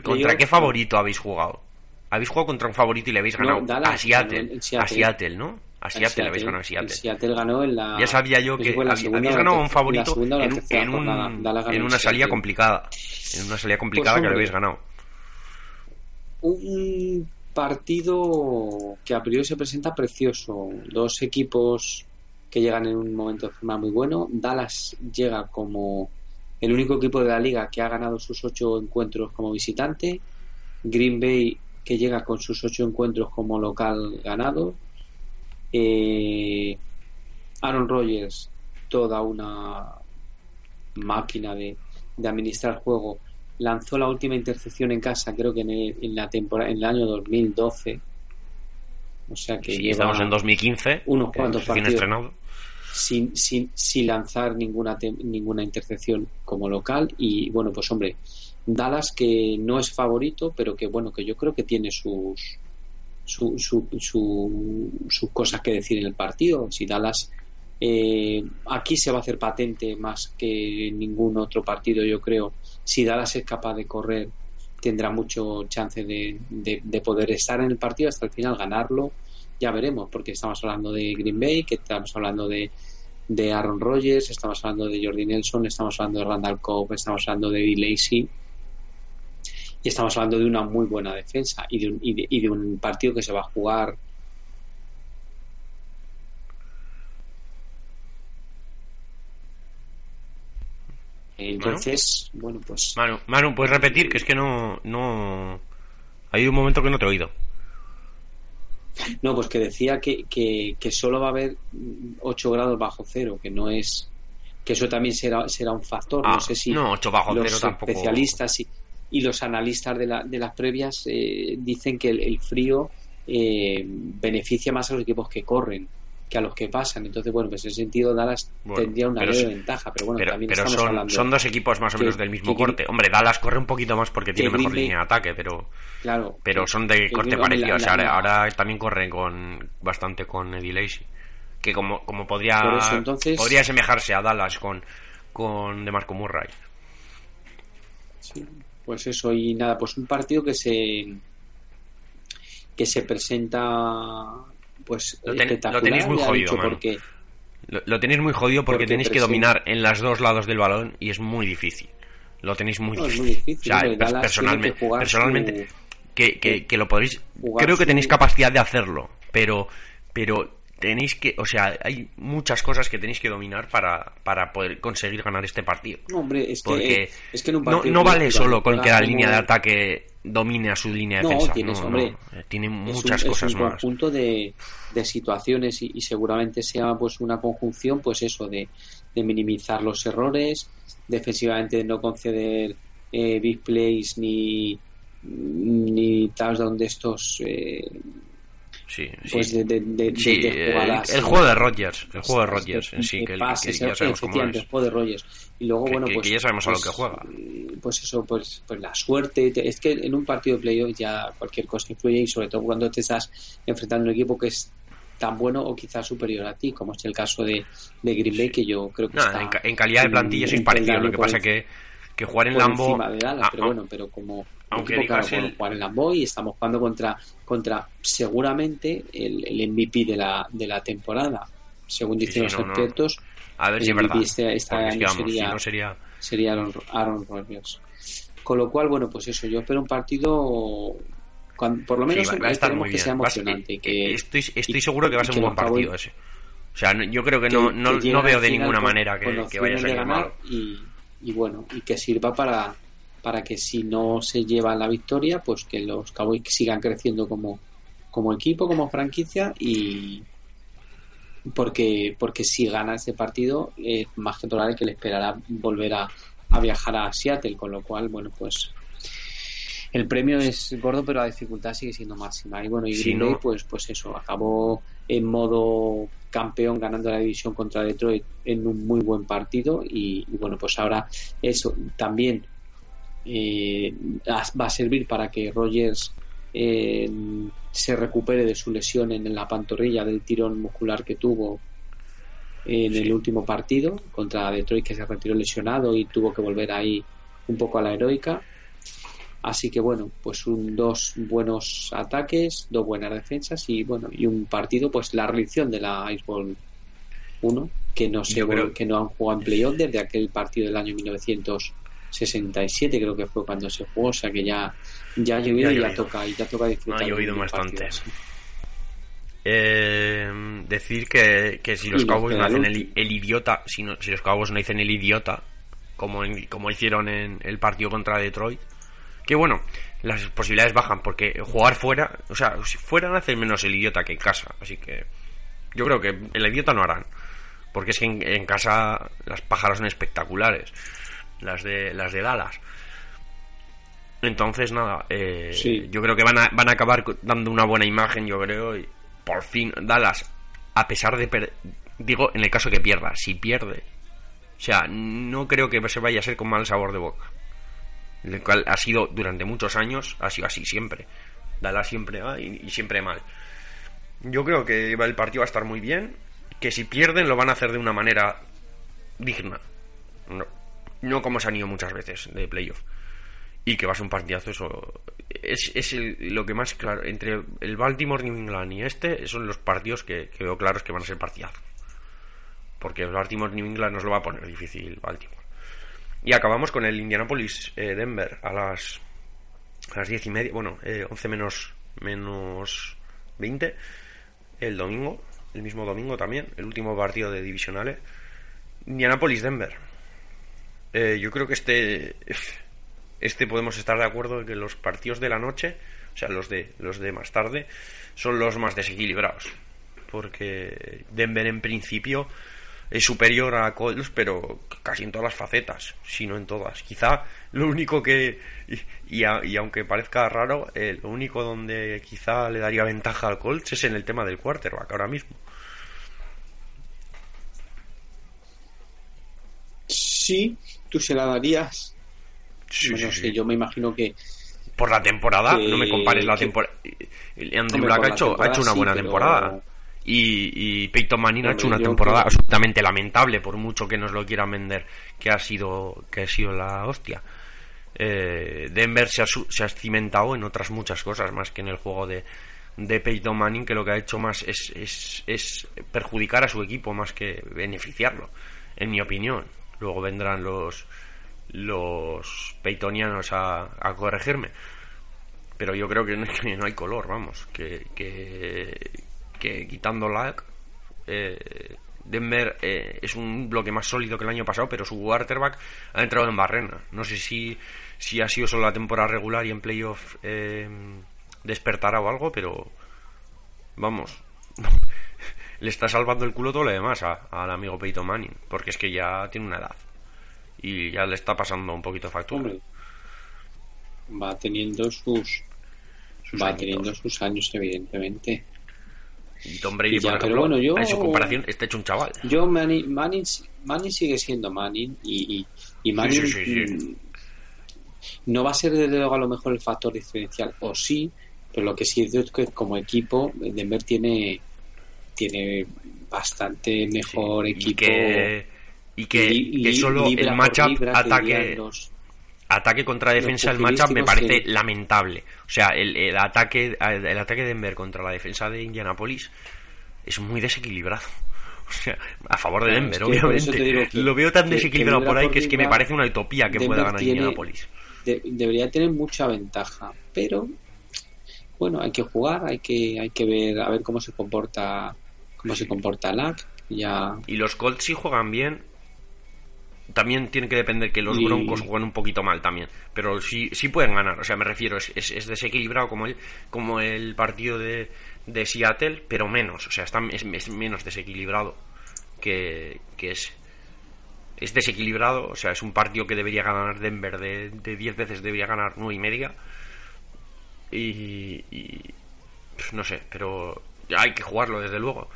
¿Contra qué favorito habéis jugado? Habéis jugado contra un favorito y le habéis ganado a Seattle, A Seattle, ¿no? A Seattle, le habéis ganado a Seattle. Seattle ganó en la. Ya sabía yo que habéis ganado a un favorito en, en, un, en, una salida complicada. En una salida complicada pues, que le habéis ganado. Un partido que a priori se presenta precioso. Dos equipos que llegan en un momento de forma muy bueno. Dallas llega como el único equipo de la liga que ha ganado sus ocho encuentros como visitante. Green Bay que llega con sus ocho encuentros como local ganado. Eh, Aaron Rodgers, toda una máquina de, de, administrar juego, lanzó la última intercepción en casa, creo que en, la temporada, en el año 2012. O sea que estamos en 2015. Unos cuantos partidos sin, sin, sin lanzar ninguna, ninguna intercepción como local. Y bueno, pues hombre, Dallas que no es favorito, pero que bueno, que yo creo que tiene sus, su, su, sus cosas que decir en el partido. Si Dallas eh, aquí se va a hacer patente más que en ningún otro partido, yo creo. Si Dallas es capaz de correr, tendrá mucho chance de, de poder estar en el partido hasta el final, ganarlo ya veremos, porque estamos hablando de Green Bay, que estamos hablando de, de Aaron Rodgers, estamos hablando de Jordi Nelson, estamos hablando de Randall Cobb, estamos hablando de Eddie Lacey y estamos hablando de una muy buena defensa y de un, y de, un partido que se va a jugar Entonces, bueno, pues. Manu, Manu, ¿puedes repetir? Que es que no. no... Hay un momento que no te he oído. No, pues que decía que, que, que, solo va a haber 8 grados bajo cero, que no es. que eso también será, será un factor. no ah, sé si no, 8 bajo los especialistas y, y, los analistas de, la, de las previas eh, dicen que el, frío eh, beneficia más a los equipos que corren que a los que pasan. Entonces, bueno, pues en ese sentido Dallas tendría una leve ventaja. Pero bueno, también estamos son, hablando son dos equipos más o menos del mismo corte. Hombre, Dallas corre un poquito más porque tiene mejor línea de ataque, pero claro, pero son de corte parecido. o sea, ahora también corren con bastante con Eddie Lacy. Que como, como podría, podría asemejarse a Dallas con, con DeMarco Murray. Sí, pues eso. Y nada, pues un partido que se que se presenta pues lo, tenéis muy jodido, porque... lo, tenéis muy jodido porque, tenéis que dominar en los dos lados del balón y es muy difícil. Lo tenéis muy difícil. personalmente, personalmente que, que, que, lo podéis. Creo que tenéis capacidad de hacerlo, pero, pero tenéis que, o sea, hay muchas cosas que tenéis que dominar para, para poder conseguir ganar este partido. No, hombre, es que, es que no, vale solo con que la línea de ataque domine a su línea de defensa. Tienes, hombre, eh, tiene muchas cosas más. Es un conjunto de, de situaciones y, seguramente sea pues una conjunción, pues eso, de, de minimizar los errores, defensivamente de no conceder eh, big plays ni ni touchdown de estos eh, Sí, pues De, el, juego de Rodgers, el juego de Rodgers en sí, que, ya sabemos cómo es. El juego de Rodgers. Y luego, bueno, pues. ya sabemos a lo pues, que juega. Pues eso, pues, pues la suerte. Es que en un partido de playoff ya cualquier cosa influye y sobre todo cuando te estás enfrentando a un equipo que es tan bueno o quizás superior a ti, como es el caso de, de Green Bay, que yo creo que. está, en, calidad de plantilla es parecido, lo que pasa que que jugar en Lambo de Dallas, ah, pero bueno, pero como aunque equipo, claro, el- jugar en Lambo y estamos jugando contra contra seguramente el, el MVP de la de la temporada, según Sí, dicen sí, los no, no. expertos, a ver si es verdad este, este que, año vamos, si sería no sería sería Aaron, Aaron Rodgers. Con lo cual, bueno, pues eso, yo espero un partido, cuan- por lo Sí, menos va, va a estar muy que bien sea Va a ser- emocionante. y que, estoy estoy y- seguro que va a ser que un buen partido ese o sea no- yo creo que que- no que no, llegue no veo de ninguna manera que, que vaya a salir ganar y, y bueno, y que sirva para, para que si no se lleva la victoria, pues que los Cowboys sigan creciendo como, como equipo, como franquicia y porque porque si gana ese partido es más que probable que le esperará volver a, a viajar a Seattle, con lo cual, bueno, pues el premio es gordo, pero la dificultad sigue siendo máxima. Y bueno, y Si Green no- Bay, pues, pues eso, acabó en modo campeón ganando la división contra Detroit en un muy buen partido. Y, y bueno, pues ahora eso también eh, va a servir para que Rogers eh, se recupere de su lesión en la pantorrilla del tirón muscular que tuvo en Sí. el último partido contra Detroit que se retiró lesionado y tuvo que volver ahí un poco a la heroica así que bueno pues un, dos buenos ataques dos buenas defensas y bueno y un partido pues la reedición de la Ice Bowl 1 que no se creo- que no han jugado en playoff desde aquel partido del año 1967 creo que fue cuando se jugó o sea que ya ya ha llovido Ya y ya toca y ya toca disfrutar Ha llovido bastante. Eh, decir que, que si los Cowboys no hacen el el, idiota si, no- si los Cowboys no hacen el idiota como en- como hicieron en el partido contra Detroit que bueno las posibilidades bajan porque jugar fuera o sea si fuera hacen menos el idiota que en casa así que yo creo que el idiota no harán porque es que en, en casa las pájaras son espectaculares las de las de Dallas entonces nada eh, Sí. yo creo que van a, van a acabar dando una buena imagen yo creo y por fin Dallas a pesar de per- digo en el caso que pierda si pierde o sea no creo que se vaya a ser con mal sabor de boca el cual ha sido durante muchos años ha sido así siempre. Dallas siempre va y, siempre mal. Yo creo que el partido va a estar muy bien que si pierden lo van a hacer de una manera digna. No, no como se han ido muchas veces de playoff. Y que va a ser un partidazo eso es, es lo que más claro. Entre el Baltimore New England y este son los partidos que, que veo claros que van a ser partidazos porque el Baltimore New England nos lo va a poner difícil Baltimore y acabamos con el Indianapolis eh, Denver a las a las diez y media bueno eh, 11 menos menos 20 el domingo el mismo domingo también el último partido de divisionales. Indianapolis Denver. Eh, yo creo que este este podemos estar de acuerdo en que los partidos de la noche, o sea, los de los de más tarde, son los más desequilibrados, porque Denver en principio es superior a Colts, pero casi en todas las facetas, si no en todas. Quizá lo único que y, y a- y aunque parezca raro, eh, lo único donde quizá le daría ventaja al Colts es en el tema del quarterback ahora mismo. sí tú se la darías Sí, Bueno, sí, sí, sí. yo me imagino que Por la temporada, que- no me compares la que- temporada. Andrew Hombre, Black ha la hecho, ha temporada hecho una buena pero- temporada. Y, y Peyton Manning ha hecho una temporada absolutamente lamentable, por mucho que nos lo quieran vender, que ha sido, que ha sido la hostia. Eh, Denver se ha, se ha cimentado en otras muchas cosas, más que en el juego de, de Peyton Manning, que lo que ha hecho más es, es, es perjudicar a su equipo más que beneficiarlo, en mi opinión. Luego vendrán los los Peytonianos a, a corregirme pero yo creo que no, que no hay color, vamos, que, que, que quitando lag, eh, Denver eh, es un bloque más sólido que el año pasado, pero su quarterback ha entrado en barrena. No sé si, si ha sido solo la temporada regular y en playoff eh, despertará o algo, pero vamos, (laughs) le está salvando el culo todo lo demás a- al amigo Peyton Manning, porque es que ya tiene una edad y ya le está pasando un poquito factura. hombre, va teniendo sus, Sus va añitos. teniendo sus años evidentemente Y Tom Brady, Ya, por pero ejemplo, bueno, yo- en su comparación, está hecho un chaval. yo Manning, Manning, Manning sigue siendo Manning y, y, y Manning sí, sí, sí. mm, no va a ser desde luego a lo mejor el factor diferencial o sí pero lo que sí es que como equipo Denver tiene tiene bastante mejor Y equipo que, y que, li- que li- solo el matchup ataque. los, ataque contra defensa del matchup me parece lamentable. O sea, el, ataque el ataque de Denver contra la defensa de Indianapolis es muy desequilibrado. (laughs) O sea, a favor de Denver, obviamente. Lo veo tan desequilibrado por ahí que es que me parece una utopía que pueda ganar Indianapolis. debería tener mucha ventaja, pero bueno, hay que jugar, hay que hay que ver a ver cómo se comporta cómo se comporta LAC. Ya... Y los Colts si juegan bien, también tiene que depender que los Broncos jueguen un poquito mal también. Pero sí, sí pueden ganar. O sea, me refiero, es, es, desequilibrado como el, como el partido de, de Seattle, pero menos. O sea, está, es, menos desequilibrado que, que es. Es desequilibrado, o sea, es un partido que debería ganar Denver de 10 veces, debería ganar 9 y media. Y, y. no sé, pero hay que jugarlo desde luego.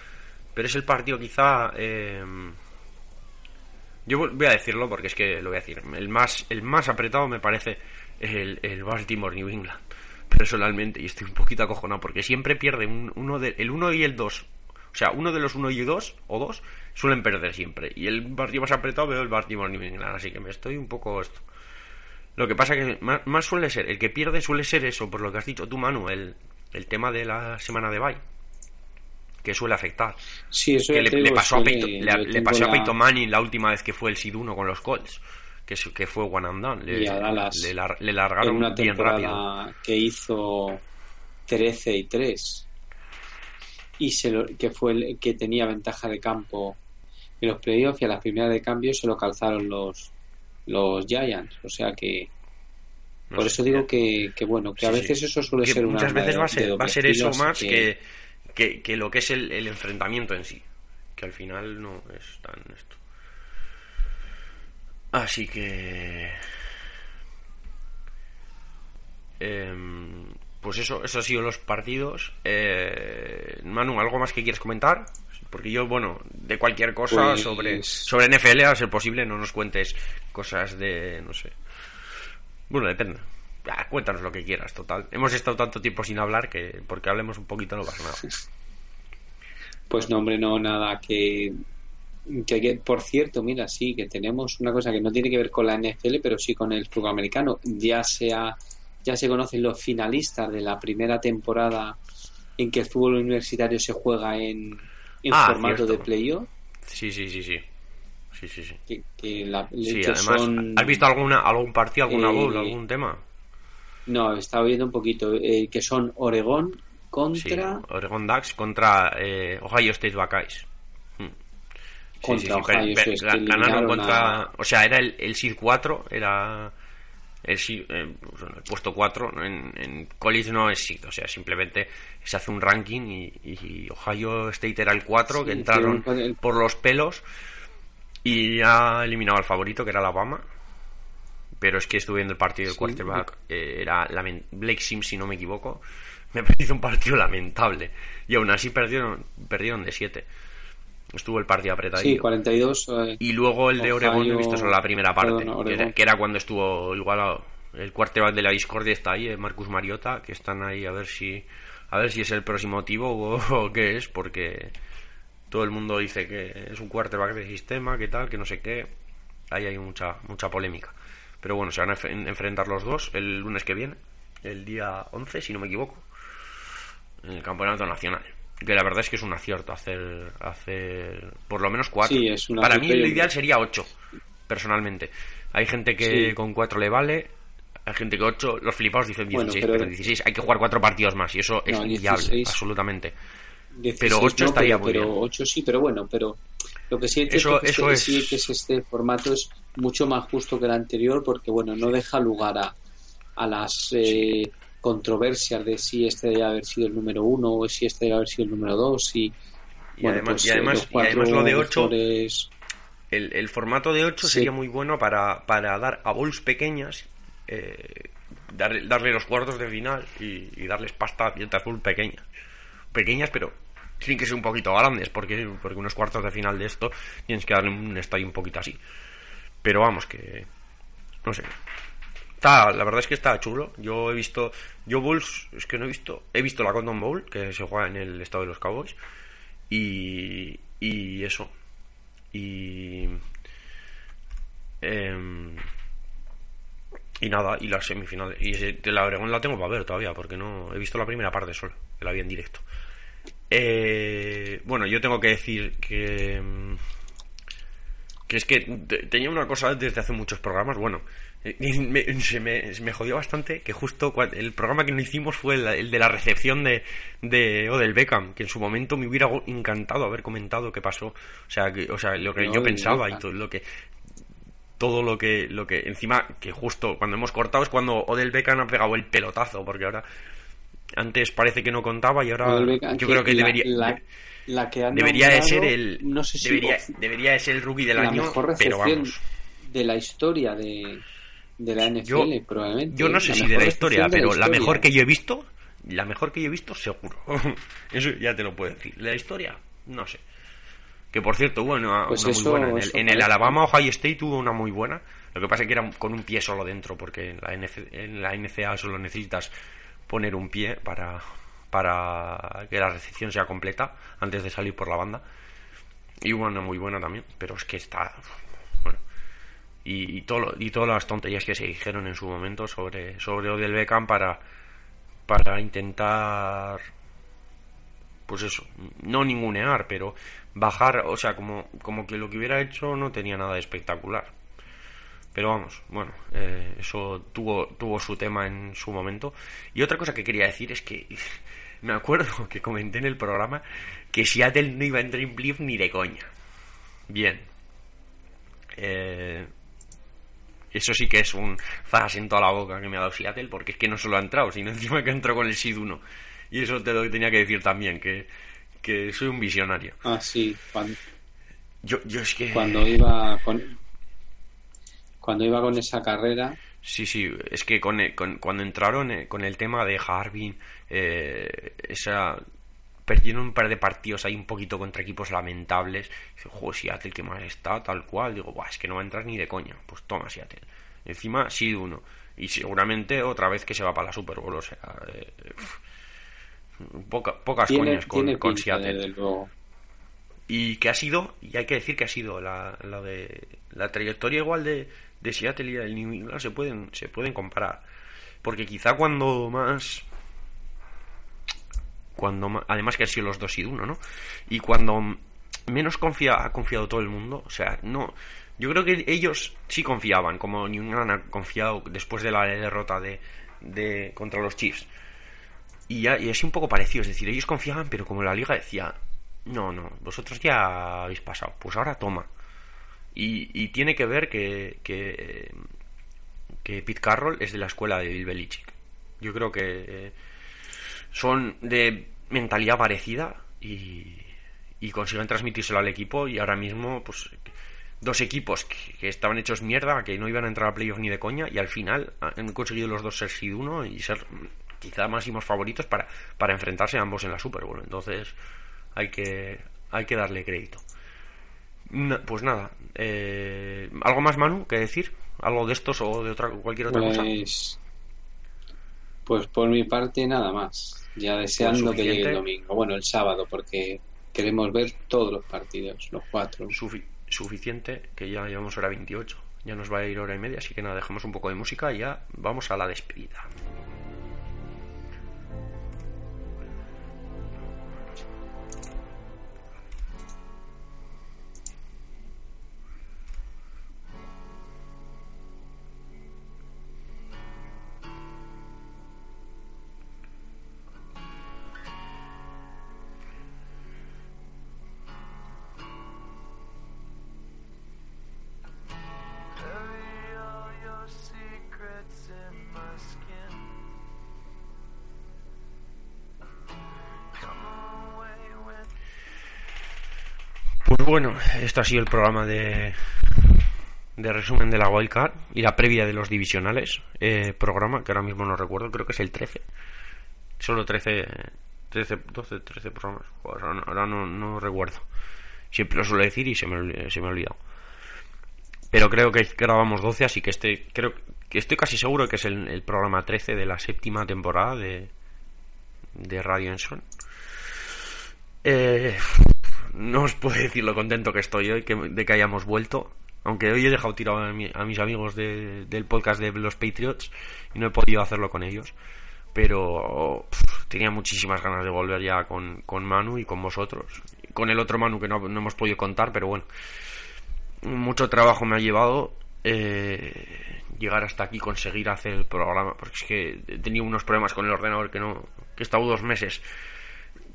Pero es el partido quizá. Eh, yo voy a decirlo porque es que lo voy a decir. El más, el más apretado me parece el, el Baltimore New England. Personalmente, y estoy un poquito acojonado porque siempre pierde uno de, el 1 y el 2. O sea, uno de los 1 y 2 o 2 suelen perder siempre. Y el partido más apretado veo el Baltimore New England. Así que me estoy un poco esto. Lo que pasa que más, suele ser, el que pierde suele ser eso, por lo que has dicho tú, Manu, el, el tema de la semana de bye que suele afectar. Sí, eso que le, pasó, a Peyton, Manning la última vez que fue el Sid 1 con los Colts, que, que fue one and done. Le, le, largaron una bien rápido. que hizo 13 y 3 y se que fue el que tenía ventaja de campo en los playoffs y a las primeras de cambio se lo calzaron los los Giants, o sea que por eso digo que, que, bueno, que a veces eso suele ser una muchas veces va a ser, va a ser eso más que que, lo que es el, enfrentamiento en sí. Que al final no es tan esto. Así que. Em, pues eso, eso han sido los partidos. Eh, Manu, ¿algo más que quieres comentar? Porque yo, bueno, de cualquier cosa pues sobre, sobre NFL, a ser posible, no nos cuentes cosas de, no sé. Bueno, depende cuéntanos lo que quieras, total. Hemos estado tanto tiempo sin hablar que porque hablemos un poquito no pasa nada. Pues no, hombre, no, nada, que, que, por cierto, mira, sí, que tenemos una cosa que no tiene que ver con la NFL, pero sí con el fútbol americano. Ya sea, ya se conocen los finalistas de la primera temporada en que el fútbol universitario se juega en, en ah, formato de playoff. Sí, sí, sí, sí. Sí, sí, sí. Que, la, ¿Has visto alguna, algún partido, alguna eh, algún tema? No, estaba viendo un poquito, eh, que son Oregón contra... Oregón Ducks contra eh, Ohio State Buckeyes. Hmm. Contra Ohio State. Ganaron contra... O sea, era el, el SID 4, era... El, eh, pues el, puesto 4 en, en, college no es SID, o sea, simplemente se hace un ranking y, Ohio State era el 4 que entraron por los pelos y ha eliminado al favorito que era Alabama pero es que estuve viendo el partido del quarterback, eh, era Blake Sims, si no me equivoco, (laughs) me parece un partido lamentable. Y aún así perdieron, perdieron de 7. Estuvo el partido apretado. Sí, 42. Eh, y luego el de Oregon, he visto solo la primera parte, que, era, cuando estuvo igualado. El quarterback de la discordia está ahí, eh, Marcus Mariota, que están ahí a ver si a ver si es el próximo motivo o, (laughs) o qué es, porque todo el mundo dice que es un quarterback de sistema, que tal, que no sé qué. Ahí hay mucha mucha polémica. Pero bueno, se van a enfrentar los dos el lunes que viene, el día 11, si no me equivoco, en el Campeonato Nacional. Que la verdad es que es un acierto hacer, hacer por lo menos cuatro. Para mí lo ideal sería ocho, personalmente. Hay gente que con cuatro le vale, hay gente que ocho, los flipados dicen 16, pero... 16 hay que jugar cuatro partidos más y eso es inviable, absolutamente. pero ocho estaría muy pero, Ocho sí, pero bueno, pero lo que sí es eso, que, eso es... que este formato es mucho más justo que el anterior porque, bueno, no deja lugar a, a las eh, controversias de si este debe haber sido el número uno o si este debe haber sido el número dos. Y, y, además, pues, y, además, y además lo de 8, el, el, formato de 8 sería muy bueno para, para dar a bols pequeñas, eh, darle, darle los cuartos de final y, darles pasta a ciertas pequeñas. Pequeñas, pero tienen que ser un poquito grandes, porque, porque unos cuartos de final de esto tienes que darle un estadio un poquito así. Pero vamos, que. No sé. Está, la verdad es que está chulo. Yo he visto. Yo Bulls, es que no he visto. He visto la Condom Bowl, que se juega en el estado de los Cowboys. Y. Y eso. Y. Eh, y nada, y las semifinales. Y la Oregón la tengo para ver todavía, porque no he visto la primera parte solo, la vi en directo. Eh, bueno, yo tengo que decir que. Mm, que es que tenía una cosa desde hace muchos programas. Bueno, me, se, me, jodió bastante que justo el programa que no hicimos fue el, de la recepción de, de Odell Beckham, que en su momento me hubiera encantado haber comentado qué pasó. O sea, que, o sea lo que yo pensaba y todo lo que todo lo que lo que encima que justo cuando hemos cortado es cuando Odell Beckham ha pegado el pelotazo porque ahora antes parece que no contaba y ahora yo creo que, debería la, que debería de ser el no sé si debería, debería de ser el rookie del año pero vamos. de la historia de, de la NFL probablemente yo no sé si de la historia pero la, mejor que yo he visto la mejor que yo he visto seguro. (laughs) Eso ya te lo puedo decir. La historia no sé. Que por cierto hubo una, pues muy buena. En el, Alabama Ohio State tuvo una muy buena. Lo que pasa es que era con un pie solo dentro, porque en la, en la NCA solo necesitas poner un pie para, para que la recepción sea completa antes de salir por la banda. Y una muy buena también, pero es que está. Bueno. Y, y, todo, y todas las tonterías que se dijeron en su momento sobre, sobre Odell Beckham para, para intentar pues eso, no ningunear, pero bajar, o sea, como, como que lo que hubiera hecho no tenía nada de espectacular. Pero vamos, bueno, eh, eso tuvo, tuvo su tema en su momento. Y otra cosa que quería decir es que (laughs) me acuerdo (laughs) que comenté en el programa que Seattle no iba a entrar en ni de coña. Bien. Eh, eso sí que es un zas en toda la boca que me ha dado Seattle, porque es que no solo ha entrado, sino (laughs) encima que entró con el SID 1. Y eso te lo tenía que decir también, que, soy un visionario. Ah, sí. Cuando, yo, yo es que... Cuando iba con, cuando iba con esa carrera... Sí, sí, es que con, cuando entraron eh, con el tema de Harbin, eh, esa perdieron un par de partidos ahí un poquito contra equipos lamentables. Dice, joder, Seattle, que mal está, tal cual. Digo, es que no va a entrar ni de coña. Pues toma, Seattle. Encima, sí, uno. Y seguramente otra vez que se va para la Super Bowl, o sea. Eh, pocas coñas con, Seattle. Y que ha sido, y hay que decir que ha sido la, la de la trayectoria igual de, de Seattle y del New England se pueden, se pueden comparar. Porque quizá cuando más cuando además que han sido los dos y uno, ¿no? Y cuando menos confía, ha confiado todo el mundo, o sea, no, yo creo que ellos sí confiaban, como New England ha confiado después de la derrota de, de contra los Chiefs. Y, ya, y así un poco parecido, es decir, ellos confiaban, pero como la liga decía, no, no, vosotros ya habéis pasado, pues ahora toma. Y, tiene que ver que, que, que, Pete Carroll es de la escuela de Bill Belichick. Yo creo que son de mentalidad parecida y, y consiguen transmitírselo al equipo y ahora mismo, pues dos equipos que, estaban hechos mierda, que no iban a entrar a playoff ni de coña, y al final han conseguido los dos ser sido uno y ser quizá máximos favoritos para, para enfrentarse ambos en la Super Bowl. Entonces hay que, hay que darle crédito. Pues nada, eh, ¿algo más Manu que decir? ¿Algo de estos o de otra cualquier otra cosa? Pues, pues por mi parte nada más. Ya deseando que llegue el domingo, bueno, el sábado, porque queremos ver todos los partidos, los cuatro. suficiente, que ya llevamos hora 28. Ya nos va a ir hora y media, así que nada, dejamos un poco de música y ya vamos a la despedida. Bueno, esto ha sido el programa de, de resumen de la Wildcard y la previa de los divisionales. Eh, programa que ahora mismo no recuerdo, creo que es el 13. Solo 13, 13 12, 13 programas. ahora no, no, recuerdo. Siempre lo suelo decir y se me, se me ha olvidado. Pero creo que grabamos 12, así que este creo que estoy casi seguro que es el, programa 13 de la séptima temporada de, de Radio Enson. Eh, no os puedo decir lo contento que estoy hoy de que hayamos vuelto. Aunque hoy he dejado tirado a, mis amigos del podcast de los Patriots y no he podido hacerlo con ellos. Pero tenía muchísimas ganas de volver ya con, con Manu y con vosotros. Con el otro Manu que no, no hemos podido contar, pero bueno. Mucho trabajo me ha llevado. Eh, llegar hasta aquí, conseguir hacer el programa, porque es que he tenido unos problemas con el ordenador que no, que he estado dos meses,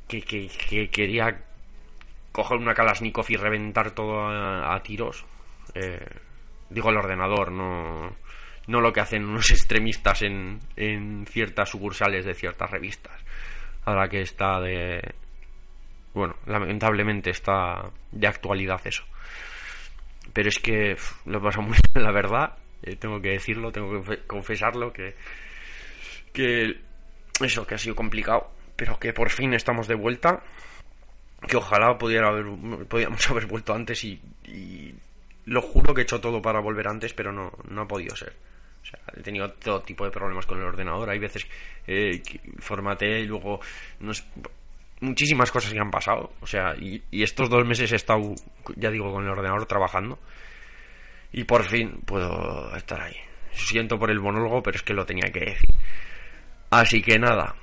que, que, quería coger una Kalashnikov y reventar todo a, tiros. Eh, digo el ordenador, no, no lo que hacen unos (laughs) extremistas en, en ciertas sucursales de ciertas revistas. Ahora que está de. Bueno, lamentablemente está de actualidad eso. Pero es que lo pasa (laughs) muy la verdad. Eh, tengo que decirlo, tengo que confesarlo, que, que eso, que ha sido complicado, pero que por fin estamos de vuelta, que ojalá pudiera haber, podíamos (laughs) haber vuelto antes y, lo juro que he hecho todo para volver antes, pero no, no ha podido ser. O sea, he tenido todo tipo de problemas con el ordenador. Hay veces eh, que formateé y luego muchísimas cosas que han pasado. O sea, y, y, estos dos meses he estado, ya digo, con el ordenador trabajando y por fin puedo estar ahí. Siento por el monólogo, pero es que lo tenía que decir. Así que nada,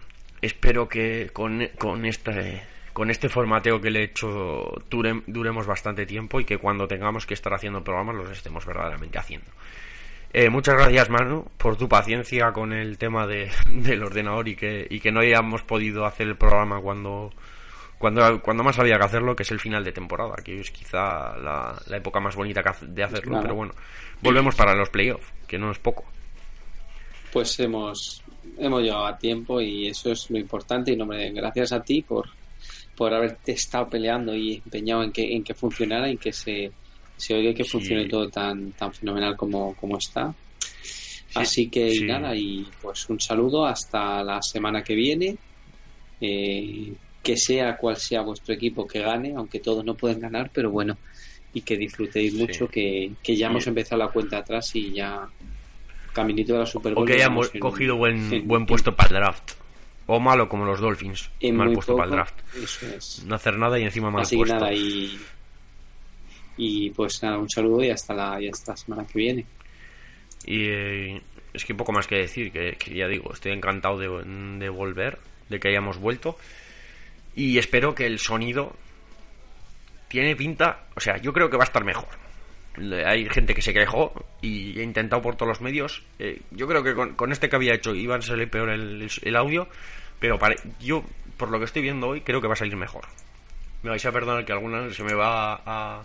espero que con, con este con este formateo que le he hecho duremos bastante tiempo y que cuando tengamos que estar haciendo programas los estemos verdaderamente haciendo. Eh, muchas gracias Manu por tu paciencia con el tema de, (laughs) del ordenador y que, y que no hayamos podido hacer el programa cuando, cuando, cuando más había que hacerlo, que es el final de temporada, que es quizá la, época más bonita de hacerlo, pero bueno, volvemos para los playoffs, que no es poco. Pues hemos, hemos llegado a tiempo y eso es lo importante y no me gracias a ti por, por haberte estado peleando y empeñado en que, en que funcionara y que se, se oiga que funcione todo tan, tan fenomenal como, como está. Así que nada, y pues un saludo hasta la semana que viene. Eh, que sea cual sea vuestro equipo que gane, aunque todos no pueden ganar, pero bueno, y que disfrutéis mucho, que, ya hemos empezado la cuenta atrás y ya caminito de la Super Bowl. O que hayamos cogido buen, buen puesto para el draft. O malo como los Dolphins, mal puesto para el draft. No hacer nada y encima mal Así puesto. Nada, y, y pues nada, un saludo y hasta la, y hasta semana que viene. Y eh, es que poco más que decir, que, ya digo, estoy encantado de, de volver, de que hayamos vuelto y espero que el sonido tiene pinta, o sea, yo creo que va a estar mejor. Hay gente que se quejó y he intentado por todos los medios. Eh, yo creo que con, este que había hecho iba a salir peor el, audio, pero para, yo, por lo que estoy viendo hoy, creo que va a salir mejor. Me vais a perdonar que alguna se me va a,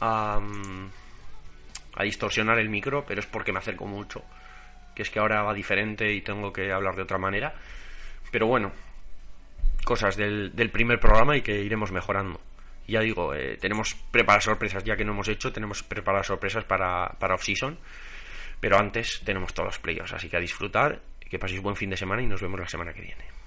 a, mm, a distorsionar el micro, pero es porque me acerco mucho. Que es que ahora va diferente y tengo que hablar de otra manera. Pero bueno, cosas del primer programa y que iremos mejorando. Ya digo, eh, tenemos preparadas sorpresas ya que no hemos hecho, tenemos preparadas sorpresas para, para off-season, pero antes tenemos todos los playoffs, así que a disfrutar, que paséis buen fin de semana y nos vemos la semana que viene.